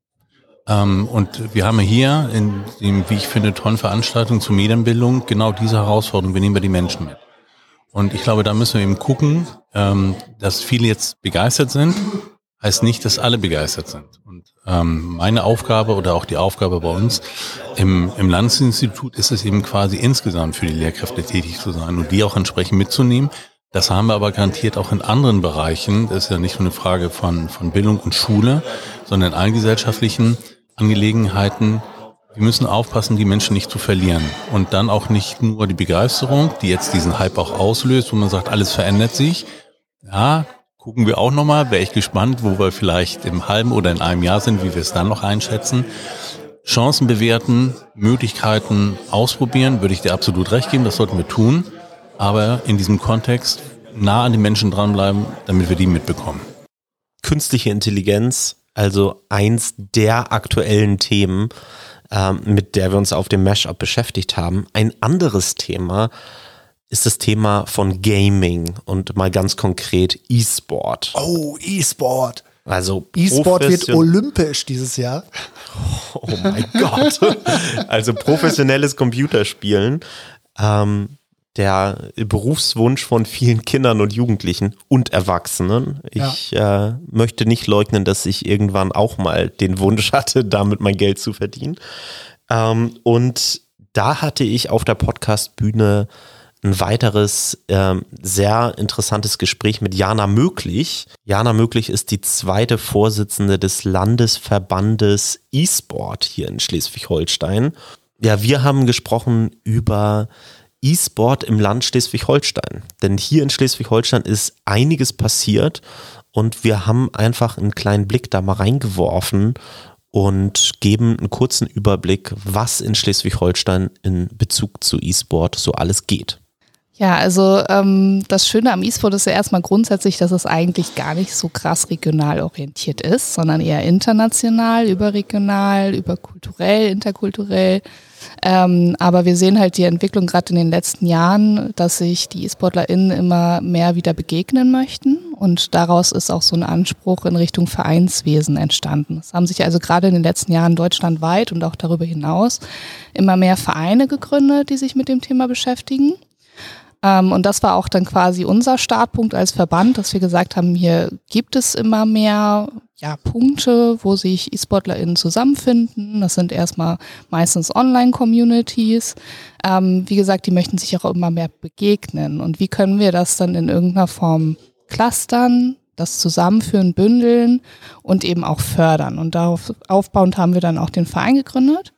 Ähm, und wir haben hier in dem, wie ich finde, tollen Veranstaltung zur Medienbildung genau diese Herausforderung. Wir nehmen die Menschen mit. Und ich glaube, da müssen wir eben gucken, ähm, dass viele jetzt begeistert sind, heißt nicht, dass alle begeistert sind. Und ähm, meine Aufgabe oder auch die Aufgabe bei uns im, im Landesinstitut ist es eben quasi insgesamt für die Lehrkräfte tätig zu sein und die auch entsprechend mitzunehmen. Das haben wir aber garantiert auch in anderen Bereichen. Das ist ja nicht nur eine Frage von, von Bildung und Schule, sondern in allen gesellschaftlichen Angelegenheiten. Wir müssen aufpassen, die Menschen nicht zu verlieren. Und dann auch nicht nur die Begeisterung, die jetzt diesen Hype auch auslöst, wo man sagt, alles verändert sich. Ja, gucken wir auch nochmal. Wäre ich gespannt, wo wir vielleicht im halben oder in einem Jahr sind, wie wir es dann noch einschätzen. Chancen bewerten, Möglichkeiten ausprobieren, würde ich dir absolut recht geben, das sollten wir tun. Aber in diesem Kontext nah an den Menschen dranbleiben, damit wir die mitbekommen. Künstliche Intelligenz, also eins der aktuellen Themen, ähm, mit der wir uns auf dem Mashup beschäftigt haben. Ein anderes Thema, ist das Thema von Gaming und mal ganz konkret E-Sport. Oh, E-Sport. Also E-Sport wird olympisch dieses Jahr. Oh mein Gott. Also professionelles Computerspielen. Ähm, der Berufswunsch von vielen Kindern und Jugendlichen und Erwachsenen. Ich ja. äh, möchte nicht leugnen, dass ich irgendwann auch mal den Wunsch hatte, damit mein Geld zu verdienen. Ähm, und da hatte ich auf der Podcastbühne ein weiteres ähm, sehr interessantes Gespräch mit Jana Möglich. Jana Möglich ist die zweite Vorsitzende des Landesverbandes E-Sport hier in Schleswig-Holstein. Ja, wir haben gesprochen über E-Sport im Land Schleswig-Holstein. Denn hier in Schleswig-Holstein ist einiges passiert Und wir haben einfach einen kleinen Blick da mal reingeworfen und geben einen kurzen Überblick, was in Schleswig-Holstein in Bezug zu E-Sport so alles geht. Ja, also ähm, das Schöne am E-Sport ist ja erstmal grundsätzlich, dass es eigentlich gar nicht so krass regional orientiert ist, sondern eher international, überregional, überkulturell, interkulturell. Ähm, aber wir sehen halt die Entwicklung gerade in den letzten Jahren, dass sich die E-SportlerInnen immer mehr wieder begegnen möchten. Und daraus ist auch so ein Anspruch in Richtung Vereinswesen entstanden. Es haben sich also gerade in den letzten Jahren deutschlandweit und auch darüber hinaus immer mehr Vereine gegründet, die sich mit dem Thema beschäftigen. Ähm, und das war auch dann quasi unser Startpunkt als Verband, dass wir gesagt haben, hier gibt es immer mehr ja, Punkte, wo sich E-SportlerInnen zusammenfinden. Das sind erstmal meistens Online-Communities. Ähm, wie gesagt, die möchten sich auch immer mehr begegnen. Und wie können wir das dann in irgendeiner Form clustern, das zusammenführen, bündeln und eben auch fördern. Und darauf aufbauend haben wir dann auch den Verein gegründet,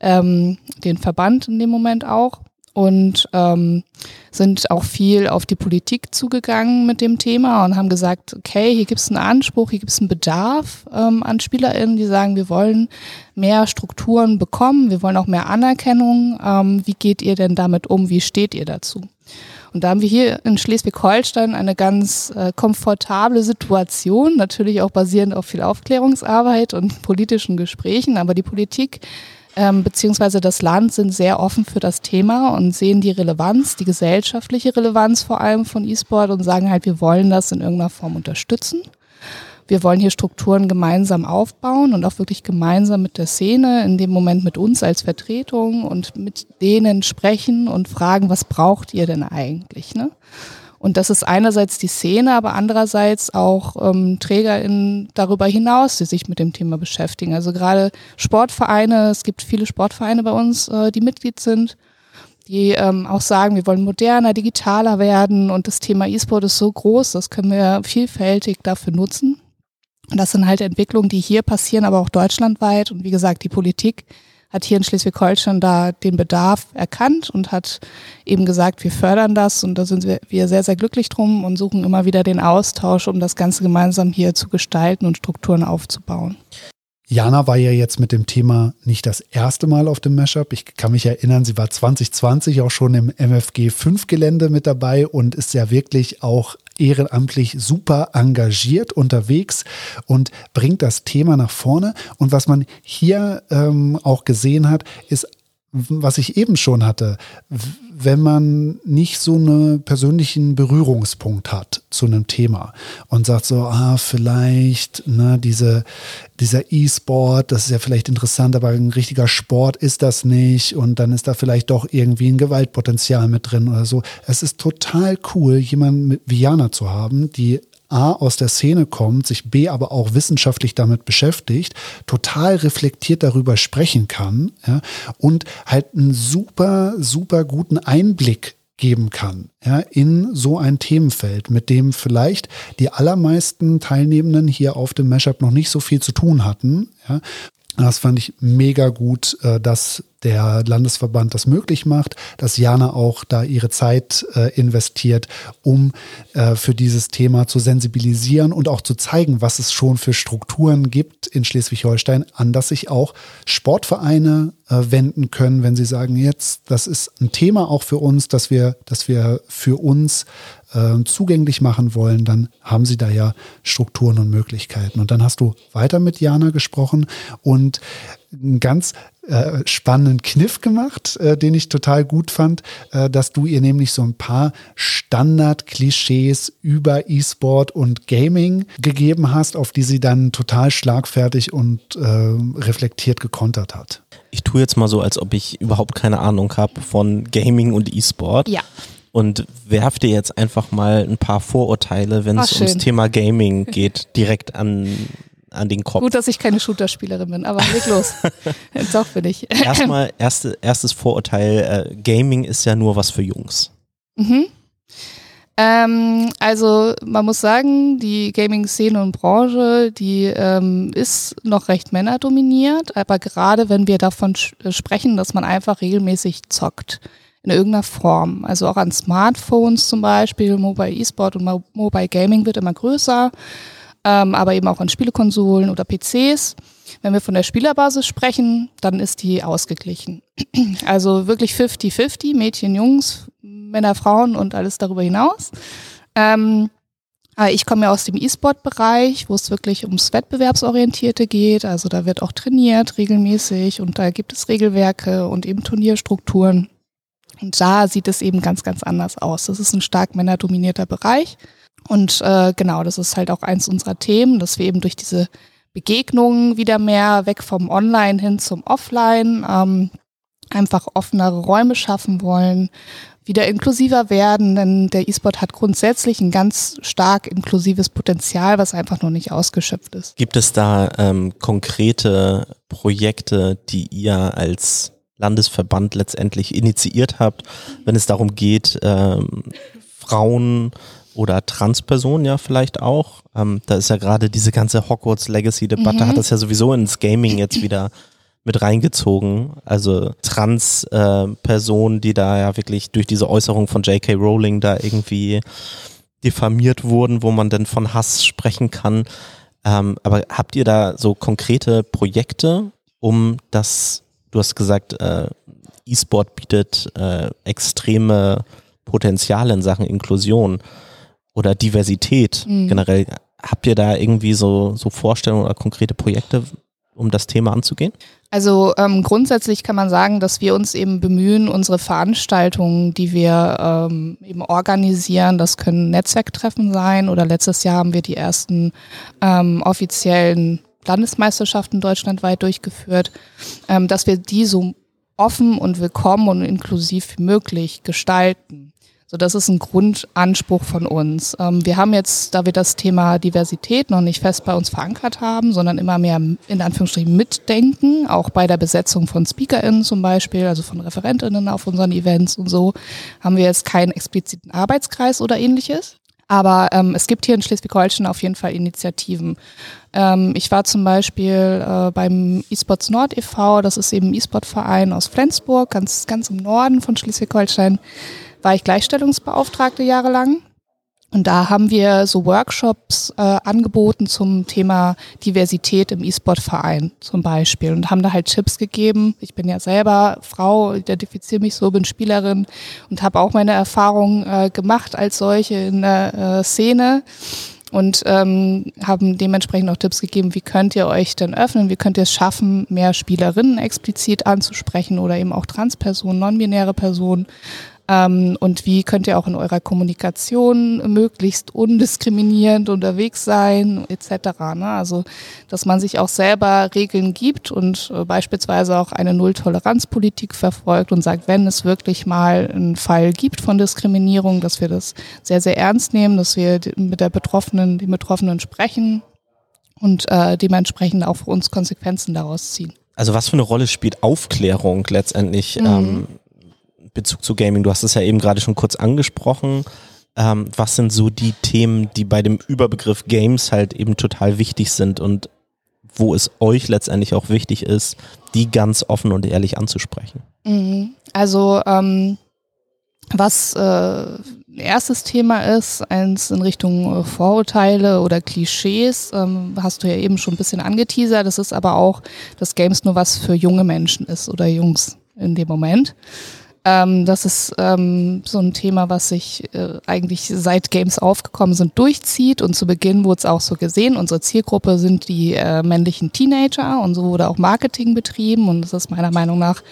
ähm, den Verband in dem Moment auch und ähm, sind auch viel auf die Politik zugegangen mit dem Thema und haben gesagt, okay, hier gibt es einen Anspruch, hier gibt es einen Bedarf ähm, an SpielerInnen, die sagen, wir wollen mehr Strukturen bekommen, wir wollen auch mehr Anerkennung. Ähm, wie geht ihr denn damit um? Wie steht ihr dazu? Und da haben wir hier in Schleswig-Holstein eine ganz äh, komfortable Situation, natürlich auch basierend auf viel Aufklärungsarbeit und politischen Gesprächen, aber die Politik ähm, beziehungsweise das Land sind sehr offen für das Thema und sehen die Relevanz, die gesellschaftliche Relevanz vor allem von E-Sport und sagen halt, wir wollen das in irgendeiner Form unterstützen. Wir wollen hier Strukturen gemeinsam aufbauen und auch wirklich gemeinsam mit der Szene, in dem Moment mit uns als Vertretung und mit denen sprechen und fragen, was braucht ihr denn eigentlich? Ne? Und das ist einerseits die Szene, aber andererseits auch ähm, TrägerInnen darüber hinaus, die sich mit dem Thema beschäftigen. Also gerade Sportvereine, es gibt viele Sportvereine bei uns, äh, die Mitglied sind, die ähm, auch sagen, wir wollen moderner, digitaler werden und das Thema E-Sport ist so groß, das können wir vielfältig dafür nutzen. Und das sind halt Entwicklungen, die hier passieren, aber auch deutschlandweit. Und wie gesagt, die Politik hat hier in Schleswig-Holstein da den Bedarf erkannt und hat eben gesagt, wir fördern das und da sind wir sehr, sehr glücklich drum und suchen immer wieder den Austausch, um das Ganze gemeinsam hier zu gestalten und Strukturen aufzubauen. Jana war ja jetzt mit dem Thema nicht das erste Mal auf dem Mashup. Ich kann mich erinnern, sie war 2020 auch schon im MFG 5 Gelände mit dabei und ist ja wirklich auch ehrenamtlich super engagiert unterwegs und bringt das Thema nach vorne. Und was man hier ähm, auch gesehen hat, ist was ich eben schon hatte, wenn man nicht so einen persönlichen Berührungspunkt hat zu einem Thema und sagt so, ah, vielleicht, ne, diese, dieser E-Sport, das ist ja vielleicht interessant, aber ein richtiger Sport ist das nicht und dann ist da vielleicht doch irgendwie ein Gewaltpotenzial mit drin oder so. Es ist total cool, jemanden wie Jana zu haben, die A aus der Szene kommt, sich B aber auch wissenschaftlich damit beschäftigt, total reflektiert darüber sprechen kann ja, und halt einen super, super guten Einblick geben kann ja, in so ein Themenfeld, mit dem vielleicht die allermeisten Teilnehmenden hier auf dem Mashup noch nicht so viel zu tun hatten. Ja. Das fand ich mega gut, äh, dass der Landesverband das möglich macht, dass Jana auch da ihre Zeit äh, investiert, um äh, für dieses Thema zu sensibilisieren und auch zu zeigen, was es schon für Strukturen gibt in Schleswig-Holstein, an das sich auch Sportvereine wenden können, wenn sie sagen, jetzt, das ist ein Thema auch für uns, dass wir, dass wir für uns äh, zugänglich machen wollen, dann haben sie da ja Strukturen und Möglichkeiten. Und dann hast du weiter mit Jana gesprochen und einen ganz äh, spannenden Kniff gemacht, äh, den ich total gut fand, äh, dass du ihr nämlich so ein paar Standard-Klischees über E-Sport und Gaming gegeben hast, auf die sie dann total schlagfertig und äh, reflektiert gekontert hat. Ich tue jetzt mal so, als ob ich überhaupt keine Ahnung habe von Gaming und E-Sport. Ja und werf dir jetzt einfach mal ein paar Vorurteile, wenn es ums Thema Gaming geht, direkt an, an den Kopf. Gut, dass ich keine Shooter-Spielerin bin, aber leg los. Jetzt auch für dich. Erstmal, erste, erstes Vorurteil, äh, Gaming ist ja nur was für Jungs. Mhm. Ähm, also man muss sagen, die Gaming-Szene und Branche, die ähm, ist noch recht männerdominiert, aber gerade wenn wir davon sprechen, dass man einfach regelmäßig zockt, in irgendeiner Form. Also auch an Smartphones zum Beispiel, Mobile E-Sport und Mobile Gaming wird immer größer. ähm, aber eben auch an Spielekonsolen oder PCs. Wenn wir von der Spielerbasis sprechen, dann ist die ausgeglichen. Also wirklich 50-50, Mädchen, Jungs, Männer, Frauen und alles darüber hinaus. Ähm, ich komme ja aus dem E-Sport-Bereich, wo es wirklich ums Wettbewerbsorientierte geht. Also da wird auch trainiert regelmäßig und da gibt es Regelwerke und eben Turnierstrukturen. Und da sieht es eben ganz, ganz anders aus. Das ist ein stark männerdominierter Bereich. Und äh, genau, das ist halt auch eins unserer Themen, dass wir eben durch diese Begegnungen wieder mehr weg vom Online hin zum Offline ähm, einfach offenere Räume schaffen wollen, wieder inklusiver werden, denn der E-Sport hat grundsätzlich ein ganz stark inklusives Potenzial, was einfach noch nicht ausgeschöpft ist. Gibt es da ähm, konkrete Projekte, die ihr als Landesverband letztendlich initiiert habt, wenn es darum geht, ähm, Frauen oder Transpersonen ja vielleicht auch. Ähm, da ist ja gerade diese ganze Hogwarts Legacy-Debatte, mhm. hat das ja sowieso ins Gaming jetzt wieder mit reingezogen. Also Trans-Personen, äh, die da ja wirklich durch diese Äußerung von J.K. Rowling da irgendwie diffamiert wurden, wo man denn von Hass sprechen kann. Ähm, aber habt ihr da so konkrete Projekte, um das, du hast gesagt, äh, E-Sport bietet äh, extreme Potenziale in Sachen Inklusion oder Diversität mhm. generell. Habt ihr da irgendwie so, so Vorstellungen oder konkrete Projekte, um das Thema anzugehen? Also ähm, grundsätzlich kann man sagen, dass wir uns eben bemühen, unsere Veranstaltungen, die wir ähm, eben organisieren, das können Netzwerktreffen sein oder letztes Jahr haben wir die ersten ähm, offiziellen Landesmeisterschaften deutschlandweit durchgeführt, ähm, dass wir die so offen und willkommen und inklusiv wie möglich gestalten. So, das ist ein Grundanspruch von uns. Ähm, wir haben jetzt, da wir das Thema Diversität noch nicht fest bei uns verankert haben, sondern immer mehr in Anführungsstrichen mitdenken, auch bei der Besetzung von SpeakerInnen zum Beispiel, also von ReferentInnen auf unseren Events und so, haben wir jetzt keinen expliziten Arbeitskreis oder ähnliches. Aber ähm, es gibt hier in Schleswig-Holstein auf jeden Fall Initiativen. Ähm, ich war zum Beispiel äh, beim eSports Nord e.V., das ist eben ein E-Sport-Verein aus Flensburg, ganz, ganz im Norden von Schleswig-Holstein war ich Gleichstellungsbeauftragte jahrelang. Und da haben wir so Workshops äh, angeboten zum Thema Diversität im E-Sport-Verein zum Beispiel und haben da halt Tipps gegeben. Ich bin ja selber Frau, identifiziere mich so, bin Spielerin und habe auch meine Erfahrungen äh, gemacht als solche in der äh, Szene und ähm, haben dementsprechend auch Tipps gegeben, wie könnt ihr euch denn öffnen, wie könnt ihr es schaffen, mehr Spielerinnen explizit anzusprechen oder eben auch Transpersonen, non-binäre Personen ähm, und wie könnt ihr auch in eurer Kommunikation möglichst undiskriminierend unterwegs sein, etc. Ne? Also, dass man sich auch selber Regeln gibt und äh, beispielsweise auch eine Null-Toleranz-Politik verfolgt und sagt, wenn es wirklich mal einen Fall gibt von Diskriminierung, dass wir das sehr, sehr ernst nehmen, dass wir mit der Betroffenen, den Betroffenen sprechen und äh, dementsprechend auch für uns Konsequenzen daraus ziehen. Also was für eine Rolle spielt Aufklärung letztendlich? Mhm. Ähm, Bezug zu Gaming? Du hast es ja eben gerade schon kurz angesprochen. Ähm, was sind so die Themen, die bei dem Überbegriff Games halt eben total wichtig sind und wo es euch letztendlich auch wichtig ist, die ganz offen und ehrlich anzusprechen? Mhm. Also ähm, was äh, erstes Thema ist, eins in Richtung äh, Vorurteile oder Klischees, ähm, hast du ja eben schon ein bisschen angeteasert. Das ist aber auch, dass Games nur was für junge Menschen ist oder Jungs in dem Moment. Ähm, das ist ähm, so ein Thema, was sich äh, eigentlich seit Games aufgekommen sind, durchzieht. Und zu Beginn wurde es auch so gesehen. Unsere Zielgruppe sind die äh, männlichen Teenager und so wurde auch Marketing betrieben. Und das ist meiner Meinung nach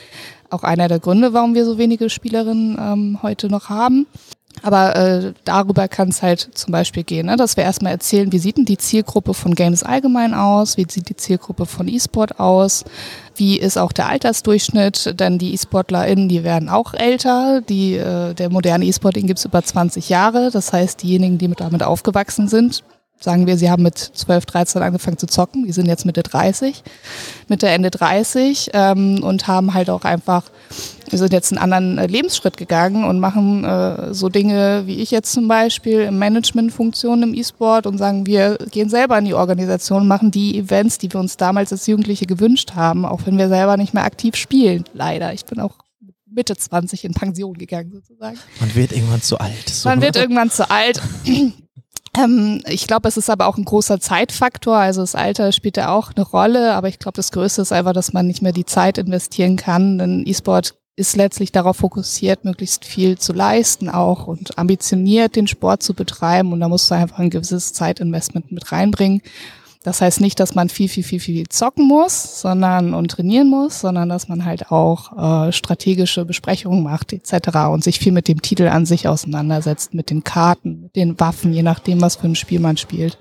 auch einer der Gründe, warum wir so wenige Spielerinnen ähm, heute noch haben. Aber äh, darüber kann es halt zum Beispiel gehen, ne? dass wir erstmal erzählen, wie sieht denn die Zielgruppe von Games allgemein aus, wie sieht die Zielgruppe von E-Sport aus, wie ist auch der Altersdurchschnitt, denn die E-SportlerInnen, die werden auch älter, die, äh, der moderne E-Sport, den gibt es über 20 Jahre, das heißt, diejenigen, die mit damit aufgewachsen sind, sagen wir, sie haben mit 12, 13 angefangen zu zocken, die sind jetzt Mitte 30, Mitte, Ende 30 ähm, und haben halt auch einfach, wir sind jetzt einen anderen äh, Lebensschritt gegangen und machen äh, so Dinge wie ich jetzt zum Beispiel im Managementfunktionen im E-Sport und sagen, wir gehen selber in die Organisation, machen die Events, die wir uns damals als Jugendliche gewünscht haben, auch wenn wir selber nicht mehr aktiv spielen, leider. Ich bin auch Mitte 20 in Pension gegangen sozusagen. Man wird irgendwann zu alt. So. Man wird irgendwann zu alt. Ähm, ich glaube, es ist aber auch ein großer Zeitfaktor. Also das Alter spielt da auch eine Rolle, aber ich glaube, das Größte ist einfach, dass man nicht mehr die Zeit investieren kann. Denn E-Sport ist letztlich darauf fokussiert, möglichst viel zu leisten auch und ambitioniert den Sport zu betreiben. Und da musst du einfach ein gewisses Zeitinvestment mit reinbringen. Das heißt nicht, dass man viel, viel, viel, viel zocken muss, sondern und trainieren muss, sondern dass man halt auch äh, strategische Besprechungen macht etc. und sich viel mit dem Titel an sich auseinandersetzt, mit den Karten, mit den Waffen, je nachdem, was für ein Spiel man spielt.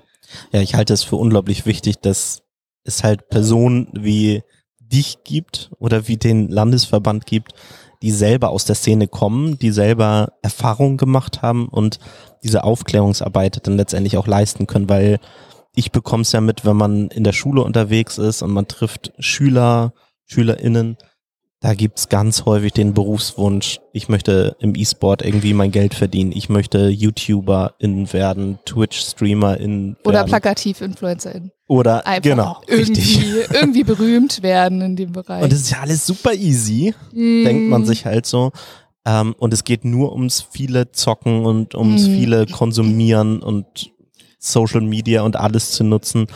Ja, ich halte es für unglaublich wichtig, dass es halt Personen wie dich gibt oder wie den Landesverband gibt, die selber aus der Szene kommen, die selber Erfahrungen gemacht haben und diese Aufklärungsarbeit dann letztendlich auch leisten können, weil ich bekomme es ja mit, wenn man in der Schule unterwegs ist und man trifft Schüler, SchülerInnen, da gibt's ganz häufig den Berufswunsch, ich möchte im E-Sport irgendwie mein Geld verdienen, ich möchte YouTuber*in werden, Twitch-StreamerIn werden. Oder plakativ InfluencerIn. Oder, Einfach genau, irgendwie, richtig. irgendwie berühmt werden in dem Bereich. Und das ist ja alles super easy, Mm. denkt man sich halt so. Ähm, und es geht nur ums viele Zocken und ums Mhm. viele Konsumieren und Social Media und alles zu nutzen.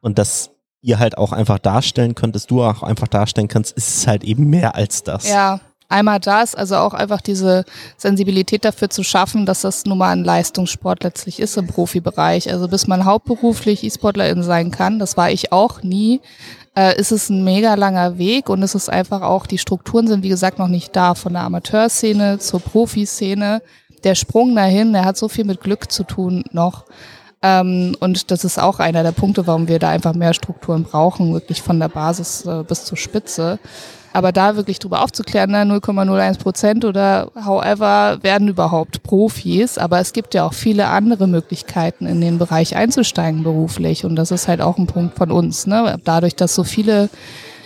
Und dass ihr halt auch einfach darstellen könnt, dass du auch einfach darstellen kannst, ist es halt eben mehr als das. Ja, einmal das, also auch einfach diese Sensibilität dafür zu schaffen, dass das nun mal ein Leistungssport letztlich ist im Profibereich. Also bis man hauptberuflich E-Sportlerin sein kann, das war ich auch nie, äh, ist es ein mega langer Weg und es ist einfach auch, die Strukturen sind wie gesagt noch nicht da, von der Amateurszene zur Profiszene. Der Sprung dahin, der hat so viel mit Glück zu tun noch. Ähm, und das ist auch einer der Punkte, warum wir da einfach mehr Strukturen brauchen, wirklich von der Basis äh, bis zur Spitze. Aber da wirklich drüber aufzuklären, ne, 0,01 Prozent oder however werden überhaupt Profis. Aber es gibt ja auch viele andere Möglichkeiten, in den Bereich einzusteigen beruflich. Und das ist halt auch ein Punkt von uns. Ne? Dadurch, dass so viele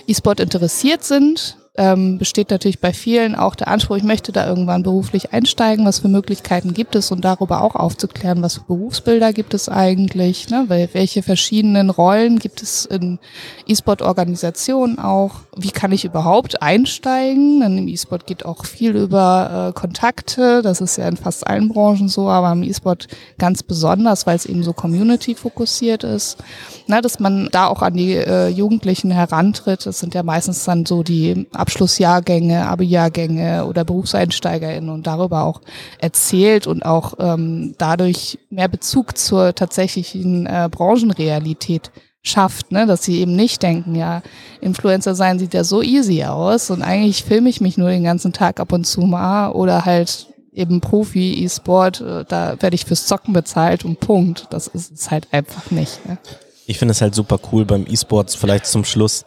E-Sport interessiert sind, ähm, besteht natürlich bei vielen auch der Anspruch, ich möchte da irgendwann beruflich einsteigen, was für Möglichkeiten gibt es? Und darüber auch aufzuklären, was für Berufsbilder gibt es eigentlich, ne? Wel- welche verschiedenen Rollen gibt es in E-Sport-Organisationen auch, wie kann ich überhaupt einsteigen, denn im E-Sport geht auch viel über äh, Kontakte, das ist ja in fast allen Branchen so, aber im E-Sport ganz besonders, weil es eben so community-fokussiert ist, ne? dass man da auch an die äh, Jugendlichen herantritt, das sind ja meistens dann so die Abschlussjahrgänge, Abi-Jahrgänge oder BerufseinsteigerInnen und darüber auch erzählt und auch ähm, dadurch mehr Bezug zur tatsächlichen äh, Branchenrealität schafft, ne? dass sie eben nicht denken, ja, Influencer sein sieht ja so easy aus und eigentlich filme ich mich nur den ganzen Tag ab und zu mal oder halt eben Profi, E-Sport, äh, da werde ich fürs Zocken bezahlt und Punkt. Das ist es halt einfach nicht. Ne? Ich finde es halt super cool beim E-Sports, vielleicht zum Schluss,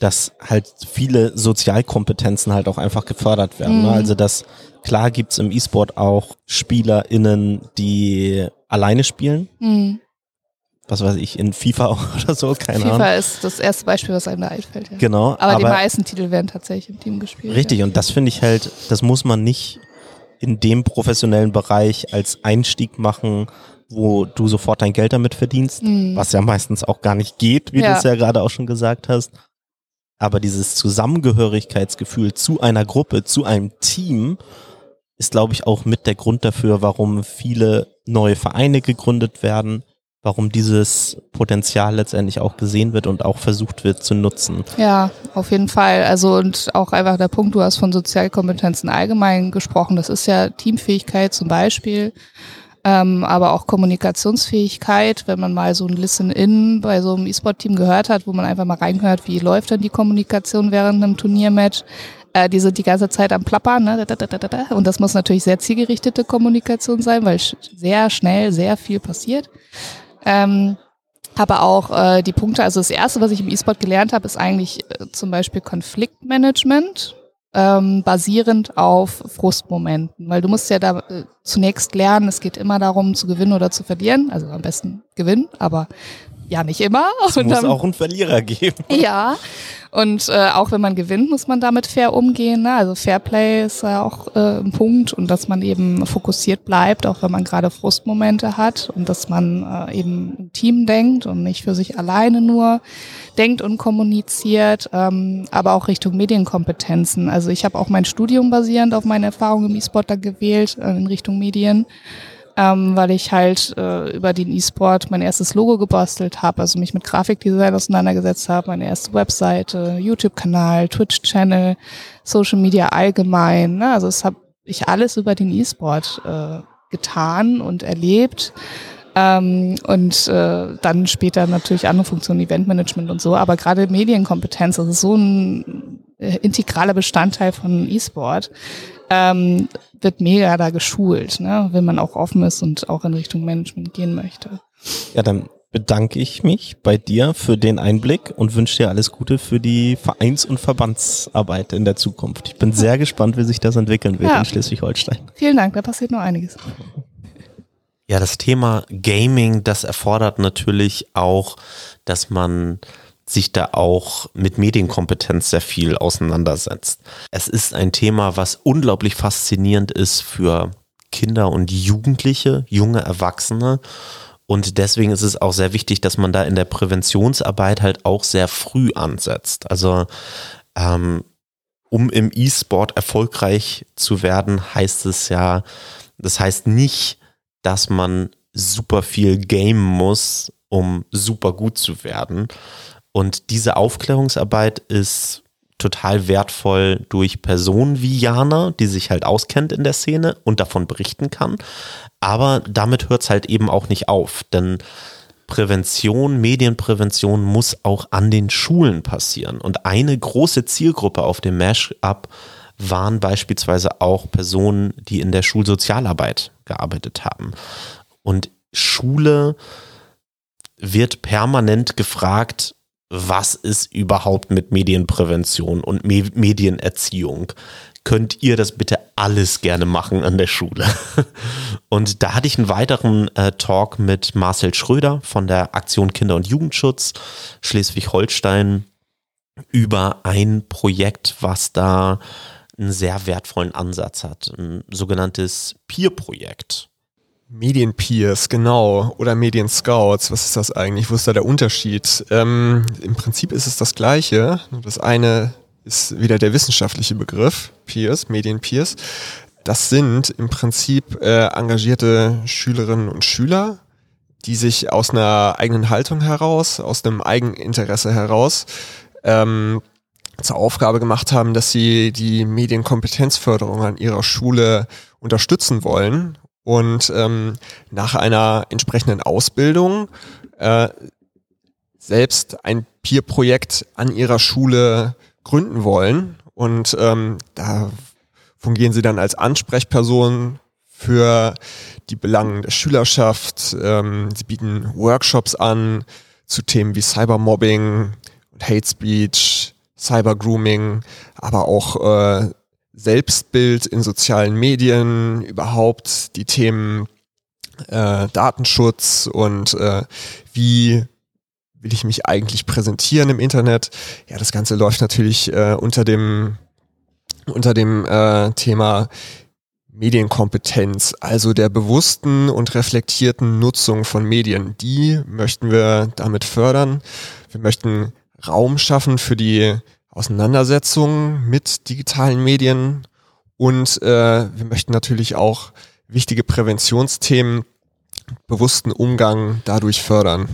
dass halt viele Sozialkompetenzen halt auch einfach gefördert werden. Ne? Mhm. Also dass klar gibt's im E-Sport auch SpielerInnen, die alleine spielen. Mhm. Was weiß ich, in FIFA oder so, keine FIFA Ahnung. ist das erste Beispiel, was einem da einfällt. Ja. Genau. Aber, die meisten Titel werden tatsächlich im Team gespielt. Richtig, Ja. und das finde ich halt, das muss man nicht in dem professionellen Bereich als Einstieg machen, wo du sofort dein Geld damit verdienst, Mhm. was ja meistens auch gar nicht geht, wie Ja. du es ja gerade auch schon gesagt hast. Aber dieses Zusammengehörigkeitsgefühl zu einer Gruppe, zu einem Team, ist, glaube ich, auch mit der Grund dafür, warum viele neue Vereine gegründet werden, warum dieses Potenzial letztendlich auch gesehen wird und auch versucht wird zu nutzen. Ja, auf jeden Fall. Also und auch einfach der Punkt, du hast von Sozialkompetenzen allgemein gesprochen. Das ist ja Teamfähigkeit zum Beispiel, ähm, aber auch Kommunikationsfähigkeit, wenn man mal so ein Listen-In bei so einem E-Sport-Team gehört hat, wo man einfach mal reinhört, wie läuft denn die Kommunikation während einem Turniermatch. Äh, die sind die ganze Zeit am Plappern, ne? und das muss natürlich sehr zielgerichtete Kommunikation sein, weil sehr schnell sehr viel passiert. Ähm, aber auch äh, die Punkte, also das erste, was ich im E-Sport gelernt habe, ist eigentlich äh, zum Beispiel Konfliktmanagement, ähm, basierend auf Frustmomenten. Weil du musst ja da äh, zunächst lernen, es geht immer darum zu gewinnen oder zu verlieren. Also am besten gewinnen, aber ja nicht immer. Es muss auch einen Verlierer geben. Ja, und äh, auch wenn man gewinnt, muss man damit fair umgehen. Ne? Also Fairplay ist ja auch äh, ein Punkt und dass man eben fokussiert bleibt, auch wenn man gerade Frustmomente hat und dass man äh, eben im Team denkt und nicht für sich alleine nur denkt und kommuniziert, ähm, aber auch Richtung Medienkompetenzen. Also ich habe auch mein Studium basierend auf meine Erfahrungen im E-Sport da gewählt, äh, in Richtung Medien ähm, weil ich halt äh, über den E-Sport mein erstes Logo gebastelt habe, also mich mit Grafikdesign auseinandergesetzt habe, meine erste Webseite, YouTube-Kanal, Twitch-Channel, Social Media allgemein. Ne? Also es habe ich alles über den E-Sport äh, getan und erlebt. Ähm, und äh, dann später natürlich andere Funktionen, Eventmanagement und so. Aber gerade Medienkompetenz, das ist so ein integraler Bestandteil von E-Sport, ähm, wird mega da geschult, ne? wenn man auch offen ist und auch in Richtung Management gehen möchte. Ja, dann bedanke ich mich bei dir für den Einblick und wünsche dir alles Gute für die Vereins- und Verbandsarbeit in der Zukunft. Ich bin sehr gespannt, wie sich das entwickeln wird ja. in Schleswig-Holstein. Vielen Dank, da passiert noch einiges. Ja, das Thema Gaming, das erfordert natürlich auch, dass man sich da auch mit Medienkompetenz sehr viel auseinandersetzt. Es ist ein Thema, was unglaublich faszinierend ist für Kinder und Jugendliche, junge Erwachsene. Und deswegen ist es auch sehr wichtig, dass man da in der Präventionsarbeit halt auch sehr früh ansetzt. Also ähm, um im E-Sport erfolgreich zu werden, heißt es ja, das heißt nicht, dass man super viel gamen muss, um super gut zu werden. Und diese Aufklärungsarbeit ist total wertvoll durch Personen wie Jana, die sich halt auskennt in der Szene und davon berichten kann. Aber damit hört es halt eben auch nicht auf, denn Prävention, Medienprävention muss auch an den Schulen passieren. Und eine große Zielgruppe auf dem Mash-up waren beispielsweise auch Personen, die in der Schulsozialarbeit gearbeitet haben. Und Schule wird permanent gefragt, was ist überhaupt mit Medienprävention und Me Medienerziehung? Könnt ihr das bitte alles gerne machen an der Schule? Und da hatte ich einen weiteren äh, Talk mit Marcel Schröder von der Aktion Kinder- und Jugendschutz Schleswig-Holstein über ein Projekt, was da einen sehr wertvollen Ansatz hat, ein sogenanntes Peer-Projekt. Medienpeers, genau, oder Medienscouts, was ist das eigentlich? Wo ist da der Unterschied? Ähm, Im Prinzip ist es das Gleiche. Das eine ist wieder der wissenschaftliche Begriff, Peers, Medienpeers. Das sind im Prinzip äh, engagierte Schülerinnen und Schüler, die sich aus einer eigenen Haltung heraus, aus einem Eigeninteresse heraus ähm, zur Aufgabe gemacht haben, dass sie die Medienkompetenzförderung an ihrer Schule unterstützen wollen und ähm, nach einer entsprechenden Ausbildung äh, selbst ein Peer-Projekt an ihrer Schule gründen wollen. Und ähm, da fungieren sie dann als Ansprechperson für die Belangen der Schülerschaft. Ähm, sie bieten Workshops an zu Themen wie Cybermobbing und Hate Speech, Cybergrooming, aber auch äh, Selbstbild in sozialen Medien, überhaupt die Themen äh, Datenschutz und äh, wie will ich mich eigentlich präsentieren im Internet. Ja, das Ganze läuft natürlich äh, unter dem unter dem äh, Thema Medienkompetenz, also der bewussten und reflektierten Nutzung von Medien. Die möchten wir damit fördern. Wir möchten Raum schaffen für die Auseinandersetzung mit digitalen Medien und äh, wir möchten natürlich auch wichtige Präventionsthemen, bewussten Umgang dadurch fördern.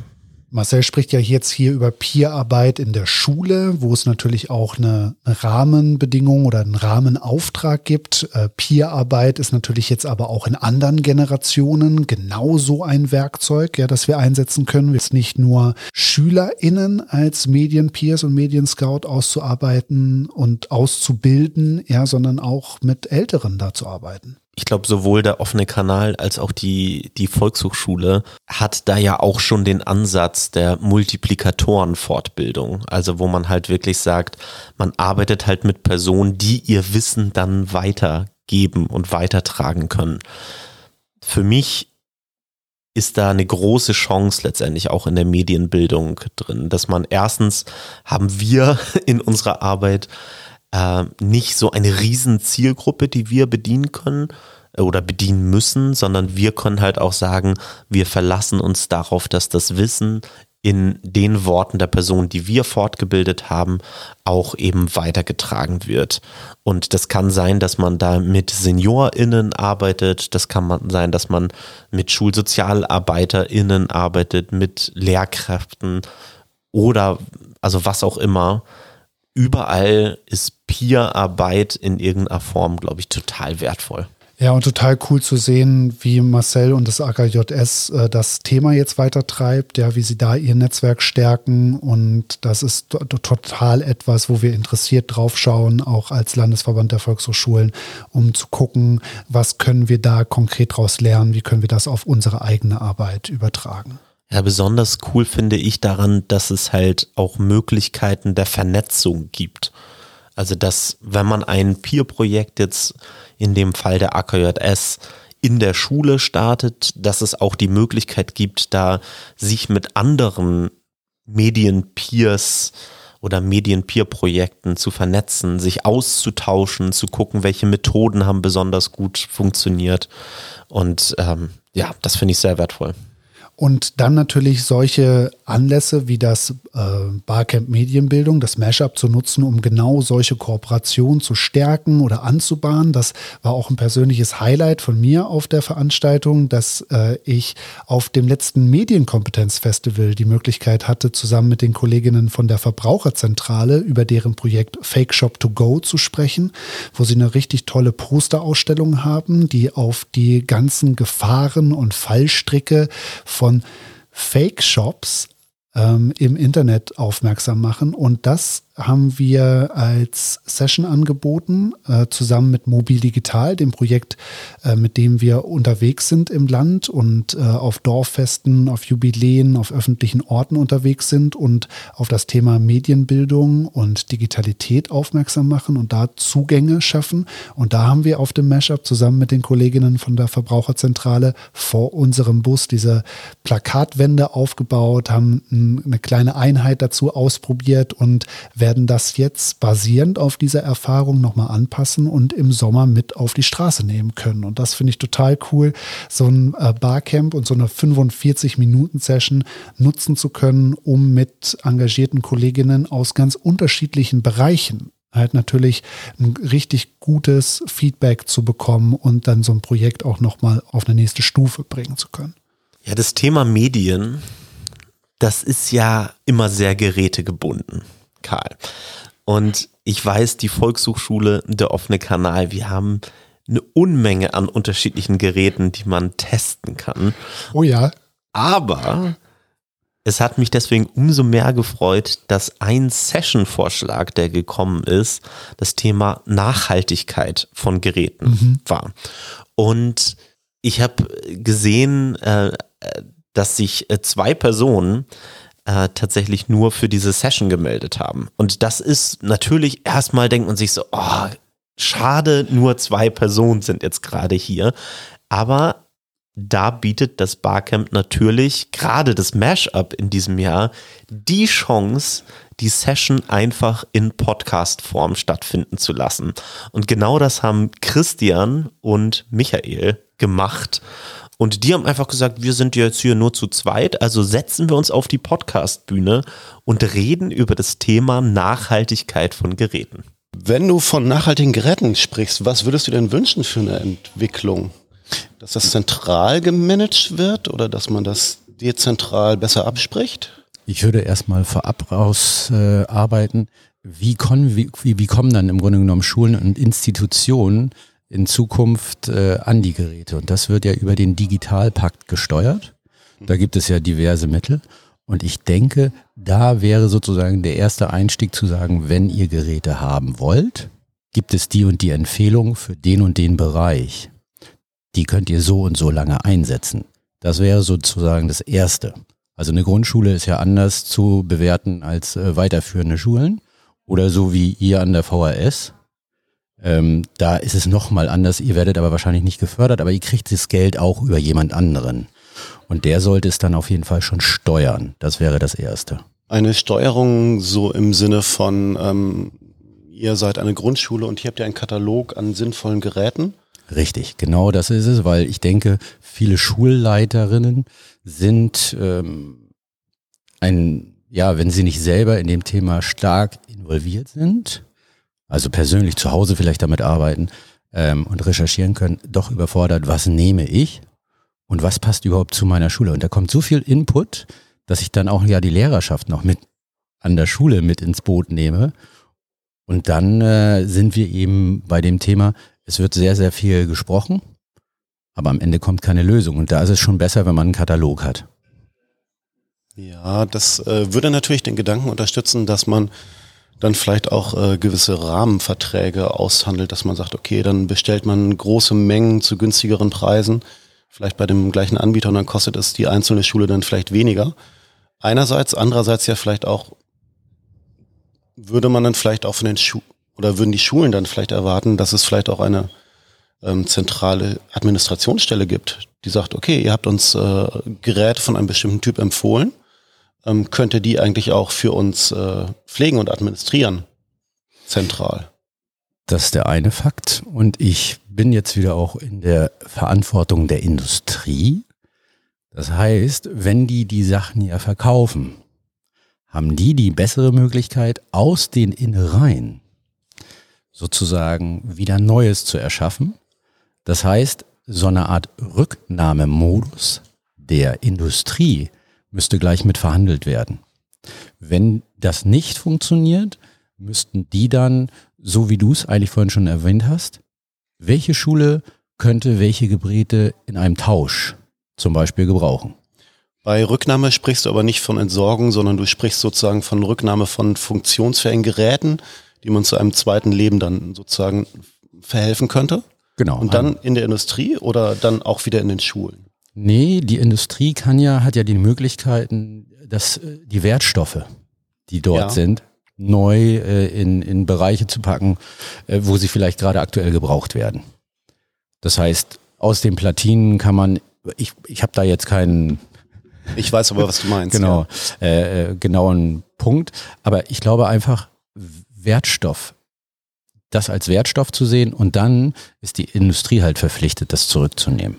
Marcel spricht ja jetzt hier über Peerarbeit in der Schule, wo es natürlich auch eine, Rahmenbedingung oder einen Rahmenauftrag gibt. Äh, Peerarbeit ist natürlich jetzt aber auch in anderen Generationen genauso ein Werkzeug, ja, das wir einsetzen können. Jetzt nicht nur SchülerInnen als Medienpeers und Medienscout auszuarbeiten und auszubilden, ja, sondern auch mit Älteren da zu arbeiten ich glaube, sowohl der offene Kanal als auch die, die Volkshochschule hat da ja auch schon den Ansatz der Multiplikatorenfortbildung. Also wo man halt wirklich sagt, man arbeitet halt mit Personen, die ihr Wissen dann weitergeben und weitertragen können. Für mich ist da eine große Chance letztendlich auch in der Medienbildung drin, dass man erstens haben wir in unserer Arbeit äh, nicht so eine riesen Zielgruppe, die wir bedienen können äh, oder bedienen müssen, sondern wir können halt auch sagen, wir verlassen uns darauf, dass das Wissen in den Worten der Person, die wir fortgebildet haben, auch eben weitergetragen wird. Und das kann sein, dass man da mit SeniorInnen arbeitet, das kann man sein, dass man mit SchulsozialarbeiterInnen arbeitet, mit Lehrkräften oder also was auch immer. Überall ist Peer-Arbeit in irgendeiner Form, glaube ich, total wertvoll. Ja, und total cool zu sehen, wie Marcel und das AKJS äh, das Thema jetzt weitertreibt, ja, wie sie da ihr Netzwerk stärken. Und das ist total etwas, wo wir interessiert drauf schauen, auch als Landesverband der Volkshochschulen, um zu gucken, was können wir da konkret daraus lernen, wie können wir das auf unsere eigene Arbeit übertragen. Ja, besonders cool finde ich daran, dass es halt auch Möglichkeiten der Vernetzung gibt. Also, dass wenn man ein Peer-Projekt jetzt in dem Fall der AKJS in der Schule startet, dass es auch die Möglichkeit gibt, da sich mit anderen Medien-Peers oder Medien-Peer-Projekten zu vernetzen, sich auszutauschen, zu gucken, welche Methoden haben besonders gut funktioniert. Und ähm, ja, das finde ich sehr wertvoll. Und dann natürlich solche Anlässe wie das äh, Barcamp Medienbildung, das Mashup zu nutzen, um genau solche Kooperationen zu stärken oder anzubahnen. Das war auch ein persönliches Highlight von mir auf der Veranstaltung, dass äh, ich auf dem letzten Medienkompetenzfestival die Möglichkeit hatte, zusammen mit den Kolleginnen von der Verbraucherzentrale über deren Projekt Fake Shop to Go zu sprechen, wo sie eine richtig tolle Posterausstellung haben, die auf die ganzen Gefahren und Fallstricke von Fake-Shops ähm, im Internet aufmerksam machen. Und das haben wir als Session angeboten, äh, zusammen mit Mobil Digital, dem Projekt, äh, mit dem wir unterwegs sind im Land und äh, auf Dorffesten, auf Jubiläen, auf öffentlichen Orten unterwegs sind und auf das Thema Medienbildung und Digitalität aufmerksam machen und da Zugänge schaffen. Und da haben wir auf dem Mashup zusammen mit den Kolleginnen von der Verbraucherzentrale vor unserem Bus diese Plakatwände aufgebaut, haben eine kleine Einheit dazu ausprobiert und werden das jetzt basierend auf dieser Erfahrung nochmal anpassen und im Sommer mit auf die Straße nehmen können. Und das finde ich total cool, so ein äh, Barcamp und so eine 45-Minuten-Session nutzen zu können, um mit engagierten Kolleginnen aus ganz unterschiedlichen Bereichen halt natürlich ein richtig gutes Feedback zu bekommen und dann so ein Projekt auch nochmal auf eine nächste Stufe bringen zu können. Ja, das Thema Medien, das ist ja immer sehr gerätegebunden. Karl. Und ich weiß, die Volkshochschule, der offene Kanal, wir haben eine Unmenge an unterschiedlichen Geräten, die man testen kann. Oh ja. Aber es hat mich deswegen umso mehr gefreut, dass ein Session-Vorschlag, der gekommen ist, das Thema Nachhaltigkeit von Geräten mhm. war. Und ich habe gesehen, äh, dass sich äh, zwei Personen äh, tatsächlich nur für diese Session gemeldet haben. Und das ist natürlich erstmal denkt man sich so, oh, schade, nur zwei Personen sind jetzt gerade hier. Aber da bietet das Barcamp natürlich gerade das Mashup in diesem Jahr die Chance, die Session einfach in Podcast-Form stattfinden zu lassen. Und genau das haben Christian und Michael gemacht. Und die haben einfach gesagt, wir sind jetzt hier nur zu zweit, also setzen wir uns auf die Podcast-Bühne und reden über das Thema Nachhaltigkeit von Geräten. Wenn du von nachhaltigen Geräten sprichst, was würdest du denn wünschen für eine Entwicklung? Dass das zentral gemanagt wird oder dass man das dezentral besser abspricht? Ich würde erstmal vorab rausarbeiten, äh, wie, wie, wie kommen dann im Grunde genommen Schulen und Institutionen in Zukunft äh, an die Geräte. Und das wird ja über den Digitalpakt gesteuert. Da gibt es ja diverse Mittel. Und ich denke, da wäre sozusagen der erste Einstieg zu sagen, wenn ihr Geräte haben wollt, gibt es die und die Empfehlung für den und den Bereich. Die könnt ihr so und so lange einsetzen. Das wäre sozusagen das Erste. Also eine Grundschule ist ja anders zu bewerten als äh, weiterführende Schulen oder so wie ihr an der VHS. Ähm, da ist es nochmal anders. Ihr werdet aber wahrscheinlich nicht gefördert, aber ihr kriegt das Geld auch über jemand anderen. Und der sollte es dann auf jeden Fall schon steuern. Das wäre das Erste. Eine Steuerung so im Sinne von, ähm, ihr seid eine Grundschule und hier habt ihr einen Katalog an sinnvollen Geräten? Richtig, genau das ist es, weil ich denke, viele Schulleiterinnen sind ähm, ein, ja, wenn sie nicht selber in dem Thema stark involviert sind, also persönlich zu Hause vielleicht damit arbeiten ähm, und recherchieren können, doch überfordert, was nehme ich und was passt überhaupt zu meiner Schule. Und da kommt so viel Input, dass ich dann auch ja die Lehrerschaft noch mit an der Schule mit ins Boot nehme. Und dann äh, sind wir eben bei dem Thema, es wird sehr, sehr viel gesprochen, aber am Ende kommt keine Lösung. Und da ist es schon besser, wenn man einen Katalog hat. Ja, das äh, würde natürlich den Gedanken unterstützen, dass man dann vielleicht auch äh, gewisse Rahmenverträge aushandelt, dass man sagt, okay, dann bestellt man große Mengen zu günstigeren Preisen, vielleicht bei dem gleichen Anbieter und dann kostet es die einzelne Schule dann vielleicht weniger. Einerseits, andererseits ja vielleicht auch, würde man dann vielleicht auch von den Schulen oder würden die Schulen dann vielleicht erwarten, dass es vielleicht auch eine ähm, zentrale Administrationsstelle gibt, die sagt, okay, ihr habt uns äh, Geräte von einem bestimmten Typ empfohlen ähm, könnte die eigentlich auch für uns äh, pflegen und administrieren. Zentral. Das ist der eine Fakt. Und ich bin jetzt wieder auch in der Verantwortung der Industrie. Das heißt, wenn die die Sachen ja verkaufen, haben die die bessere Möglichkeit, aus den Innereien sozusagen wieder Neues zu erschaffen. Das heißt, so eine Art Rücknahmemodus der Industrie müsste gleich mit verhandelt werden. Wenn das nicht funktioniert, müssten die dann, so wie du es eigentlich vorhin schon erwähnt hast, welche Schule könnte welche Geräte in einem Tausch zum Beispiel gebrauchen? Bei Rücknahme sprichst du aber nicht von Entsorgung, sondern du sprichst sozusagen von Rücknahme von funktionsfähigen Geräten, die man zu einem zweiten Leben dann sozusagen verhelfen könnte. Genau. Und dann in der Industrie oder dann auch wieder in den Schulen? Nee, die Industrie kann ja, hat ja die Möglichkeiten, dass äh, die Wertstoffe, die dort ja. sind, neu äh, in, in Bereiche zu packen, äh, wo sie vielleicht gerade aktuell gebraucht werden. Das heißt, aus den Platinen kann man, ich, ich habe da jetzt keinen ich weiß aber, was du meinst. genau, ja. äh, äh genauen Punkt. Aber ich glaube einfach, Wertstoff, das als Wertstoff zu sehen und dann ist die Industrie halt verpflichtet, das zurückzunehmen.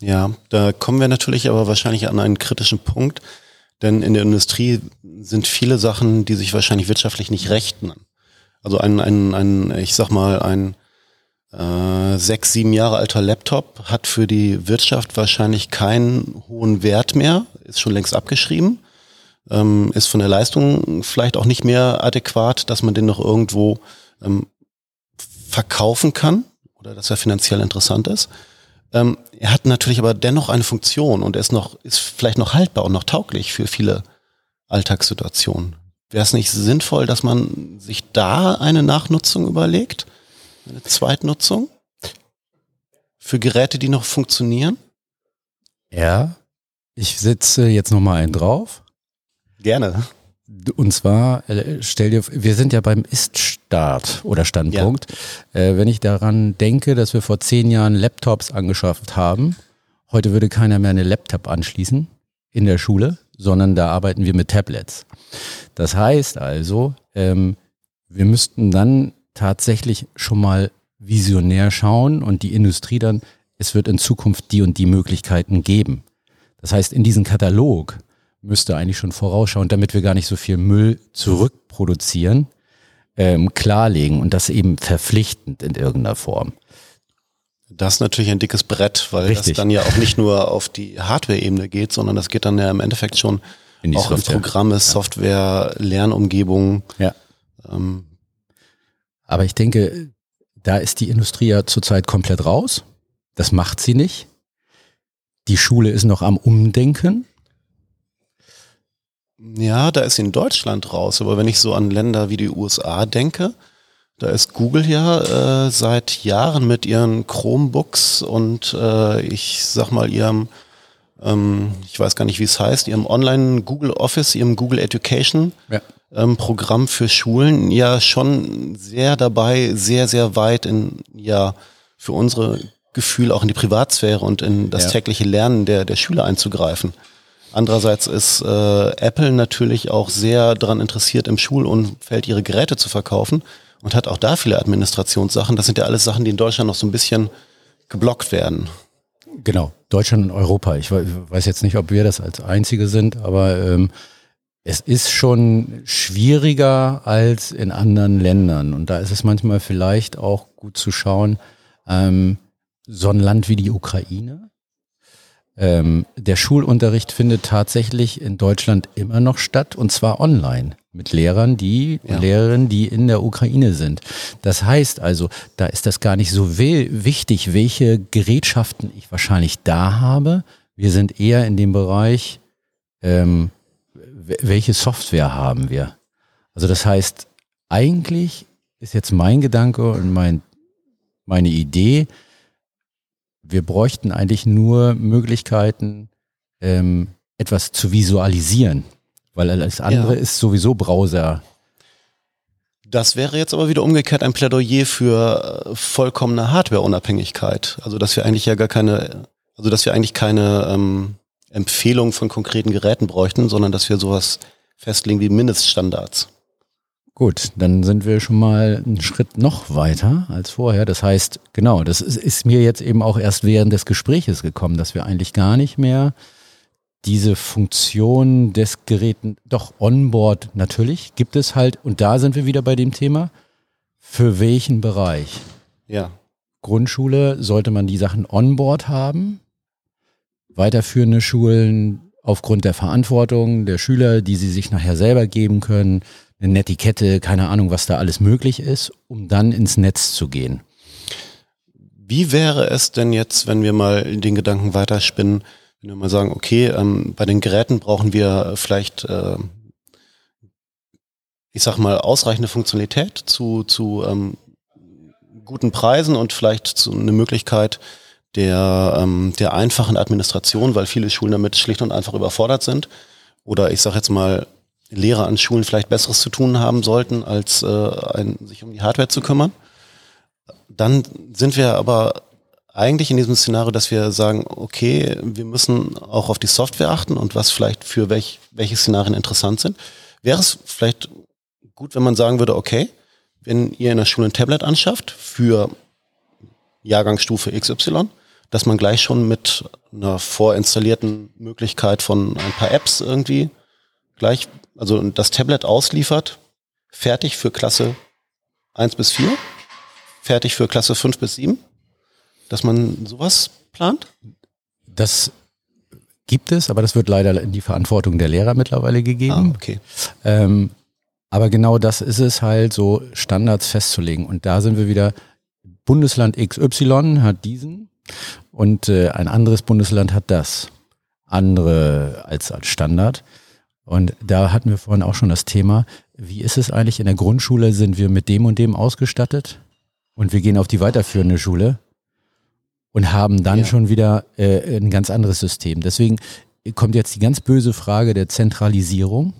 Ja, da kommen wir natürlich aber wahrscheinlich an einen kritischen Punkt, denn in der Industrie sind viele Sachen, die sich wahrscheinlich wirtschaftlich nicht rechnen. Also ein, ein, ein ich sag mal, ein äh, sechs, sieben Jahre alter Laptop hat für die Wirtschaft wahrscheinlich keinen hohen Wert mehr, ist schon längst abgeschrieben, ähm, ist von der Leistung vielleicht auch nicht mehr adäquat, dass man den noch irgendwo ähm, verkaufen kann oder dass er finanziell interessant ist. Ähm, er hat natürlich aber dennoch eine Funktion und er ist noch, ist vielleicht noch haltbar und noch tauglich für viele Alltagssituationen. Wäre es nicht sinnvoll, dass man sich da eine Nachnutzung überlegt? Eine Zweitnutzung? Für Geräte, die noch funktionieren? Ja, ich setze jetzt nochmal einen drauf. Gerne. Und zwar, äh, stell dir, wir sind ja beim Ist-Start oder Standpunkt. Ja. Äh, wenn ich daran denke, dass wir vor zehn Jahren Laptops angeschafft haben, heute würde keiner mehr eine Laptop anschließen in der Schule, sondern da arbeiten wir mit Tablets. Das heißt also, ähm, wir müssten dann tatsächlich schon mal visionär schauen und die Industrie dann, es wird in Zukunft die und die Möglichkeiten geben. Das heißt, in diesem Katalog müsste eigentlich schon vorausschauen, damit wir gar nicht so viel Müll zurückproduzieren, ähm, klarlegen und das eben verpflichtend in irgendeiner Form. Das ist natürlich ein dickes Brett, weil Richtig. das dann ja auch nicht nur auf die Hardware-Ebene geht, sondern das geht dann ja im Endeffekt schon in auch Software. in Programme, Software, Lernumgebungen. Ja. Ähm. Aber ich denke, da ist die Industrie ja zurzeit komplett raus. Das macht sie nicht. Die Schule ist noch am Umdenken. Ja, da ist in Deutschland raus, aber wenn ich so an Länder wie die USA denke, da ist Google ja äh, seit Jahren mit ihren Chromebooks und äh, ich sag mal ihrem, ähm, ich weiß gar nicht, wie es heißt, ihrem Online Google Office, ihrem Google Education ja. ähm, Programm für Schulen ja schon sehr dabei, sehr, sehr weit in, ja, für unsere Gefühl auch in die Privatsphäre und in das ja. tägliche Lernen der, der Schüler einzugreifen. Andererseits ist äh, Apple natürlich auch sehr daran interessiert, im Schulumfeld ihre Geräte zu verkaufen und hat auch da viele Administrationssachen. Das sind ja alles Sachen, die in Deutschland noch so ein bisschen geblockt werden. Genau, Deutschland und Europa. Ich weiß jetzt nicht, ob wir das als Einzige sind, aber ähm, es ist schon schwieriger als in anderen Ländern. Und da ist es manchmal vielleicht auch gut zu schauen, ähm, so ein Land wie die Ukraine. Ähm, der Schulunterricht findet tatsächlich in Deutschland immer noch statt und zwar online mit Lehrern, die Ja. Lehrerinnen, die in der Ukraine sind. Das heißt also, da ist das gar nicht so wichtig, welche Gerätschaften ich wahrscheinlich da habe. Wir sind eher in dem Bereich, ähm, welche Software haben wir? Also das heißt, eigentlich ist jetzt mein Gedanke und mein, meine Idee, wir bräuchten eigentlich nur Möglichkeiten, ähm, etwas zu visualisieren, weil alles andere Ja. ist sowieso Browser. Das wäre jetzt aber wieder umgekehrt ein Plädoyer für äh, vollkommene Hardwareunabhängigkeit. Also dass wir eigentlich ja gar keine, also dass wir eigentlich keine ähm, Empfehlung von konkreten Geräten bräuchten, sondern dass wir sowas festlegen wie Mindeststandards. Gut, dann sind wir schon mal einen Schritt noch weiter als vorher. Das heißt, genau, das ist, ist mir jetzt eben auch erst während des Gespräches gekommen, dass wir eigentlich gar nicht mehr diese Funktion des Geräten, doch onboard natürlich gibt es halt, und da sind wir wieder bei dem Thema, für welchen Bereich? Ja. Grundschule sollte man die Sachen onboard haben. Weiterführende Schulen aufgrund der Verantwortung der Schüler, die sie sich nachher selber geben können, eine Netiquette, keine Ahnung, was da alles möglich ist, um dann ins Netz zu gehen. Wie wäre es denn jetzt, wenn wir mal den Gedanken weiterspinnen, wenn wir mal sagen, okay, ähm, bei den Geräten brauchen wir vielleicht, äh, ich sag mal, ausreichende Funktionalität zu, zu ähm, guten Preisen und vielleicht zu eine Möglichkeit der, ähm, der einfachen Administration, weil viele Schulen damit schlicht und einfach überfordert sind. Oder ich sage jetzt mal, Lehrer an Schulen vielleicht Besseres zu tun haben sollten, als äh, ein, sich um die Hardware zu kümmern. Dann sind wir aber eigentlich in diesem Szenario, dass wir sagen, okay, wir müssen auch auf die Software achten und was vielleicht für welch, welche Szenarien interessant sind. Wäre es vielleicht gut, wenn man sagen würde, okay, wenn ihr in der Schule ein Tablet anschafft für Jahrgangsstufe XY, dass man gleich schon mit einer vorinstallierten Möglichkeit von ein paar Apps irgendwie gleich, also das Tablet ausliefert, fertig für Klasse 1 bis 4, fertig für Klasse 5 bis 7, dass man sowas plant? Das gibt es, aber das wird leider in die Verantwortung der Lehrer mittlerweile Ah, gegeben. okay. Ähm, aber genau das ist es halt, so Standards festzulegen. Und da sind wir wieder, Bundesland XY hat diesen und äh, ein anderes Bundesland hat das. Andere als, als Standard. Und da hatten wir vorhin auch schon das Thema, wie ist es eigentlich in der Grundschule, sind wir mit dem und dem ausgestattet und wir gehen auf die weiterführende Schule und haben dann Ja. schon wieder äh, ein ganz anderes System. Deswegen kommt jetzt die ganz böse Frage der Zentralisierung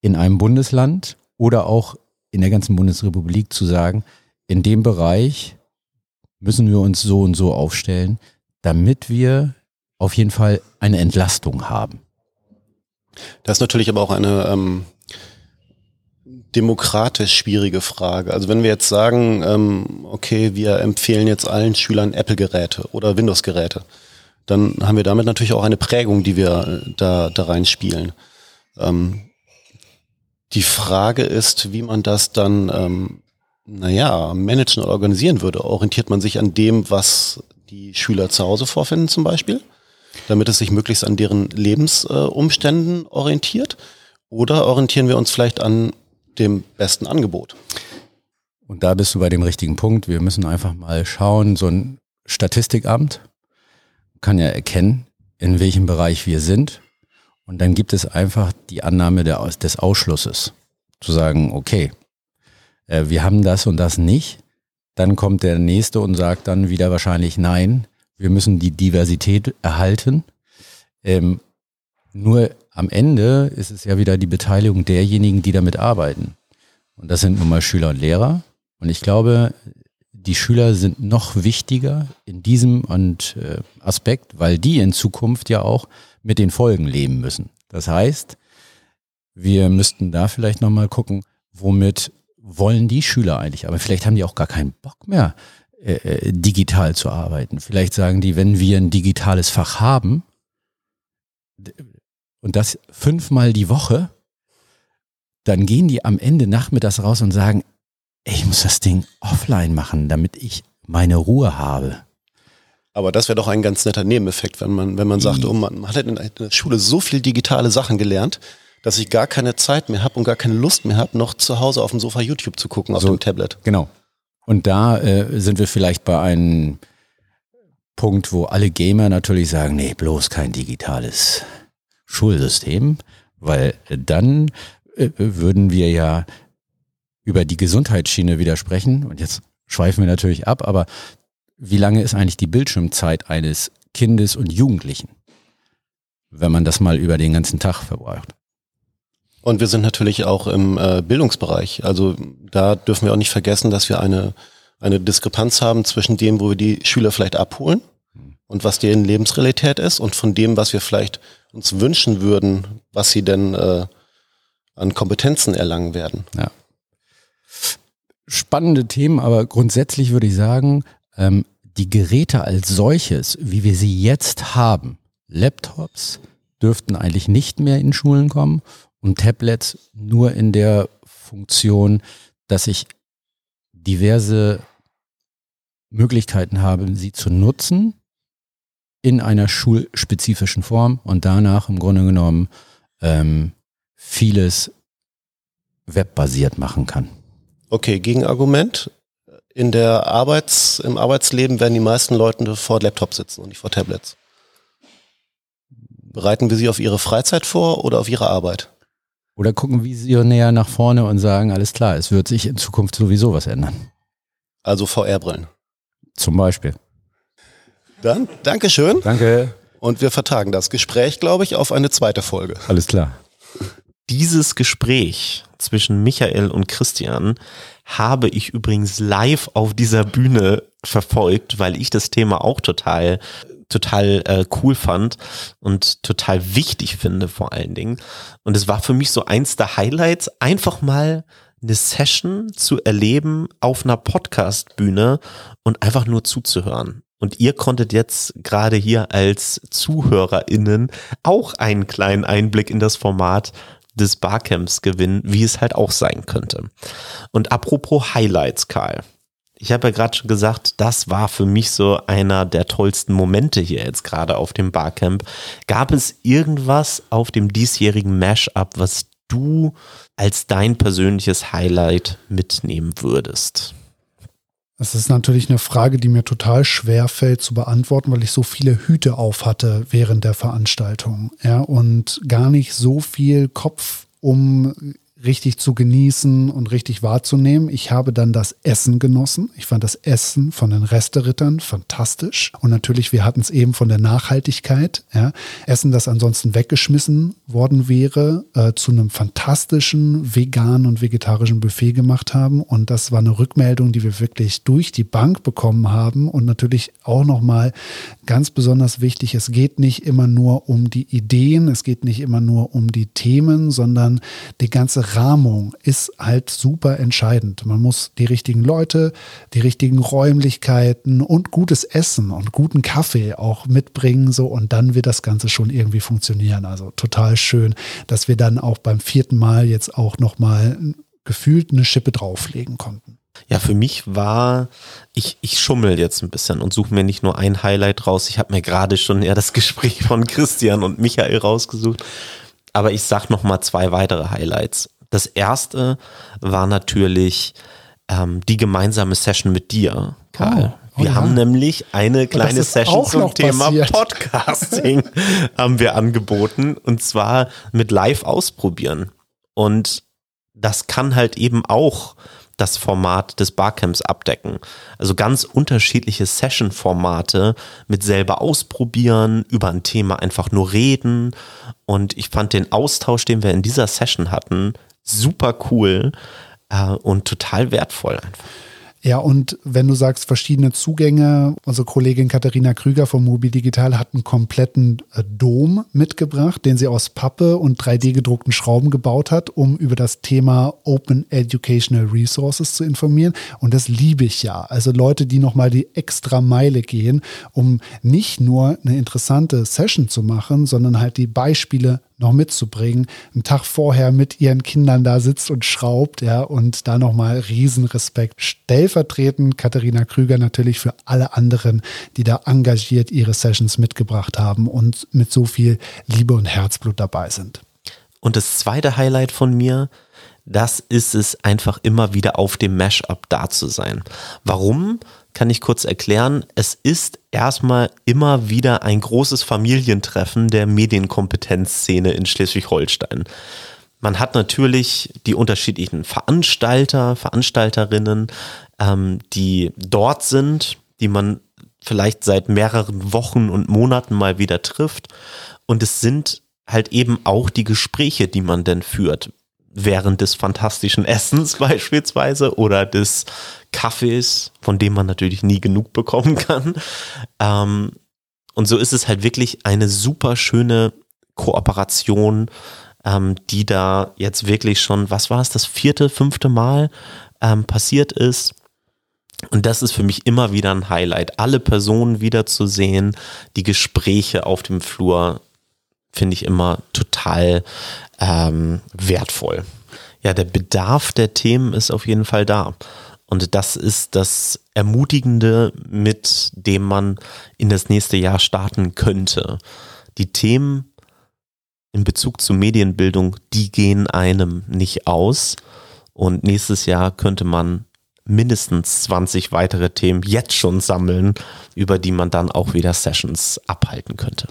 in einem Bundesland oder auch in der ganzen Bundesrepublik zu sagen, in dem Bereich müssen wir uns so und so aufstellen, damit wir auf jeden Fall eine Entlastung haben. Das ist natürlich aber auch eine ähm, demokratisch schwierige Frage. Also wenn wir jetzt sagen, ähm, okay, wir empfehlen jetzt allen Schülern Apple-Geräte oder Windows-Geräte, dann haben wir damit natürlich auch eine Prägung, die wir äh, da, da reinspielen. Ähm, die Frage ist, wie man das dann, ähm, naja, managen oder organisieren würde. Orientiert man sich an dem, was die Schüler zu Hause vorfinden zum Beispiel? damit es sich möglichst an deren Lebensumständen orientiert? Oder orientieren wir uns vielleicht an dem besten Angebot? Und da bist du bei dem richtigen Punkt. Wir müssen einfach mal schauen, so ein Statistikamt kann ja erkennen, in welchem Bereich wir sind. Und dann gibt es einfach die Annahme der, des Ausschlusses. Zu sagen, okay, äh, wir haben das und das nicht. Dann kommt der Nächste und sagt dann wieder wahrscheinlich nein, wir müssen die Diversität erhalten. Ähm, nur am Ende ist es ja wieder die Beteiligung derjenigen, die damit arbeiten. Und das sind nun mal Schüler und Lehrer. Und ich glaube, die Schüler sind noch wichtiger in diesem und, äh, Aspekt, weil die in Zukunft ja auch mit den Folgen leben müssen. Das heißt, wir müssten da vielleicht nochmal gucken, womit wollen die Schüler eigentlich? Aber vielleicht haben die auch gar keinen Bock mehr, äh, äh, digital zu arbeiten. Vielleicht sagen die, wenn wir ein digitales Fach haben, und das fünfmal die Woche, dann gehen die am Ende nachmittags raus und sagen, ich muss das Ding offline machen, damit ich meine Ruhe habe. Aber das wäre doch ein ganz netter Nebeneffekt, wenn man, wenn man sagt, oh, man, man hat in der Schule so viel digitale Sachen gelernt, dass ich gar keine Zeit mehr habe und gar keine Lust mehr habe, noch zu Hause auf dem Sofa YouTube zu gucken, auf So. dem Tablet. Genau. Und da äh, sind wir vielleicht bei einem Punkt, wo alle Gamer natürlich sagen, nee, bloß kein digitales Schulsystem, weil dann äh, würden wir ja über die Gesundheitsschiene widersprechen. Und jetzt schweifen wir natürlich ab, aber wie lange ist eigentlich die Bildschirmzeit eines Kindes und Jugendlichen, wenn man das mal über den ganzen Tag verbraucht? Und wir sind natürlich auch im äh, Bildungsbereich. Also da dürfen wir auch nicht vergessen, dass wir eine, eine Diskrepanz haben zwischen dem, wo wir die Schüler vielleicht abholen und was deren Lebensrealität ist und von dem, was wir vielleicht uns wünschen würden, was sie denn äh, an Kompetenzen erlangen werden. Ja. Spannende Themen, aber grundsätzlich würde ich sagen, ähm, die Geräte als solches, wie wir sie jetzt haben, Laptops, dürften eigentlich nicht mehr in Schulen kommen und Tablets nur in der Funktion, dass ich diverse Möglichkeiten habe, sie zu nutzen in einer schulspezifischen Form und danach im Grunde genommen ähm, vieles webbasiert machen kann. Okay, Gegenargument. In der Arbeits, im Arbeitsleben werden die meisten Leute vor Laptops sitzen und nicht vor Tablets. Bereiten wir sie auf ihre Freizeit vor oder auf ihre Arbeit? Oder gucken visionär nach vorne und sagen, alles klar, es wird sich in Zukunft sowieso was ändern. Also VR-Brillen. Zum Beispiel. Dann, Dankeschön. Danke. Und wir vertagen das Gespräch, glaube ich, auf eine zweite Folge. Alles klar. Dieses Gespräch zwischen Michael und Christian habe ich übrigens live auf dieser Bühne verfolgt, weil ich das Thema auch total total äh, cool fand und total wichtig finde vor allen Dingen. Und es war für mich so eins der Highlights, einfach mal eine Session zu erleben auf einer Podcast-Bühne und einfach nur zuzuhören. Und ihr konntet jetzt gerade hier als ZuhörerInnen auch einen kleinen Einblick in das Format des Barcamps gewinnen, wie es halt auch sein könnte. Und apropos Highlights, Karl. Ich habe ja gerade schon gesagt, das war für mich so einer der tollsten Momente hier jetzt gerade auf dem Barcamp. Gab es irgendwas auf dem diesjährigen Mashup, was du als dein persönliches Highlight mitnehmen würdest? Das ist natürlich eine Frage, die mir total schwer fällt zu beantworten, weil ich so viele Hüte auf hatte während der Veranstaltung. Ja, und gar nicht so viel Kopf, um richtig zu genießen und richtig wahrzunehmen. Ich habe dann das Essen genossen. Ich fand das Essen von den Resterittern fantastisch. Und natürlich, wir hatten es eben von der Nachhaltigkeit. Ja. Essen, das ansonsten weggeschmissen worden wäre, äh, zu einem fantastischen veganen und vegetarischen Buffet gemacht haben. Und das war eine Rückmeldung, die wir wirklich durch die Bank bekommen haben. Und natürlich auch nochmal ganz besonders wichtig, es geht nicht immer nur um die Ideen, es geht nicht immer nur um die Themen, sondern die ganze Rahmung ist halt super entscheidend. Man muss die richtigen Leute, die richtigen Räumlichkeiten und gutes Essen und guten Kaffee auch mitbringen, so und dann wird das Ganze schon irgendwie funktionieren. Also total schön, dass wir dann auch beim vierten Mal jetzt auch nochmal gefühlt eine Schippe drauflegen konnten. Ja, für mich war, ich, ich schummel jetzt ein bisschen und suche mir nicht nur ein Highlight raus. Ich habe mir gerade schon ja das Gespräch von Christian und Michael rausgesucht. Aber ich sag noch mal zwei weitere Highlights. Das erste war natürlich ähm, die gemeinsame Session mit dir, Karl. Oh, oh wir ja. haben nämlich eine kleine Session zum Thema passiert. Podcasting haben wir angeboten und zwar mit Live ausprobieren. Und das kann halt eben auch das Format des Barcamps abdecken. Also ganz unterschiedliche Session-Formate mit selber ausprobieren, über ein Thema einfach nur reden. Und ich fand den Austausch, den wir in dieser Session hatten, super cool äh, und total wertvoll einfach. Ja, und wenn du sagst verschiedene Zugänge, unsere Kollegin Katharina Krüger von Mobil Digital hat einen kompletten äh, Dom mitgebracht, den sie aus Pappe und 3D gedruckten Schrauben gebaut hat, um über das Thema Open Educational Resources zu informieren. Und das liebe ich ja. Also Leute, die nochmal die extra Meile gehen, um nicht nur eine interessante Session zu machen, sondern halt die Beispiele noch mitzubringen, einen Tag vorher mit ihren Kindern da sitzt und schraubt, ja, und da nochmal Riesenrespekt. Stellvertretend Katharina Krüger natürlich für alle anderen, die da engagiert ihre Sessions mitgebracht haben und mit so viel Liebe und Herzblut dabei sind. Und das zweite Highlight von mir, das ist es einfach immer wieder auf dem Mashup da zu sein. Warum? Kann ich kurz erklären. Es ist erstmal immer wieder ein großes Familientreffen der Medienkompetenzszene in Schleswig-Holstein. Man hat natürlich die unterschiedlichen Veranstalter, Veranstalterinnen, ähm, die dort sind, die man vielleicht seit mehreren Wochen und Monaten mal wieder trifft. Und es sind halt eben auch die Gespräche, die man denn führt während des fantastischen Essens beispielsweise oder des Kaffees, von dem man natürlich nie genug bekommen kann. Ähm, und so ist es halt wirklich eine super schöne Kooperation, ähm, die da jetzt wirklich schon, was war es, das vierte, fünfte Mal ähm, passiert ist. Und das ist für mich immer wieder ein Highlight, alle Personen wiederzusehen, die Gespräche auf dem Flur finde ich immer total ähm, wertvoll. Ja, der Bedarf der Themen ist auf jeden Fall da. Und das ist das Ermutigende, mit dem man in das nächste Jahr starten könnte. Die Themen in Bezug zu Medienbildung, die gehen einem nicht aus. Und nächstes Jahr könnte man mindestens 20 weitere Themen jetzt schon sammeln, über die man dann auch wieder Sessions abhalten könnte.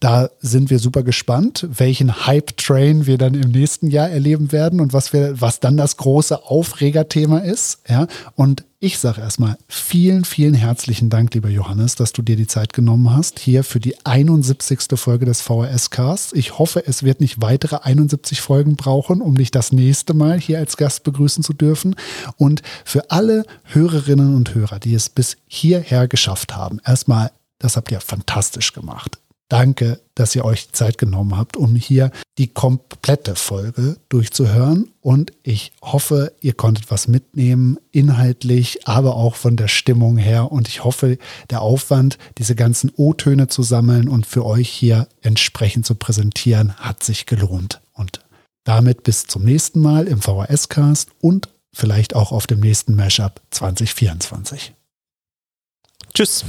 Da sind wir super gespannt, welchen Hype-Train wir dann im nächsten Jahr erleben werden und was wir, was dann das große Aufregerthema ist. Ja, und ich sage erstmal vielen, vielen herzlichen Dank, lieber Johannes, dass du dir die Zeit genommen hast, hier für die 71. Folge des VHS-Casts. Ich hoffe, es wird nicht weitere 71 Folgen brauchen, um dich das nächste Mal hier als Gast begrüßen zu dürfen. Und für alle Hörerinnen und Hörer, die es bis hierher geschafft haben, erstmal, das habt ihr fantastisch gemacht. Danke, dass ihr euch Zeit genommen habt, um hier die komplette Folge durchzuhören. Und ich hoffe, ihr konntet was mitnehmen, inhaltlich, aber auch von der Stimmung her. Und ich hoffe, der Aufwand, diese ganzen O-Töne zu sammeln und für euch hier entsprechend zu präsentieren, hat sich gelohnt. Und damit bis zum nächsten Mal im VHS-Cast und vielleicht auch auf dem nächsten Mashup 2024. Tschüss.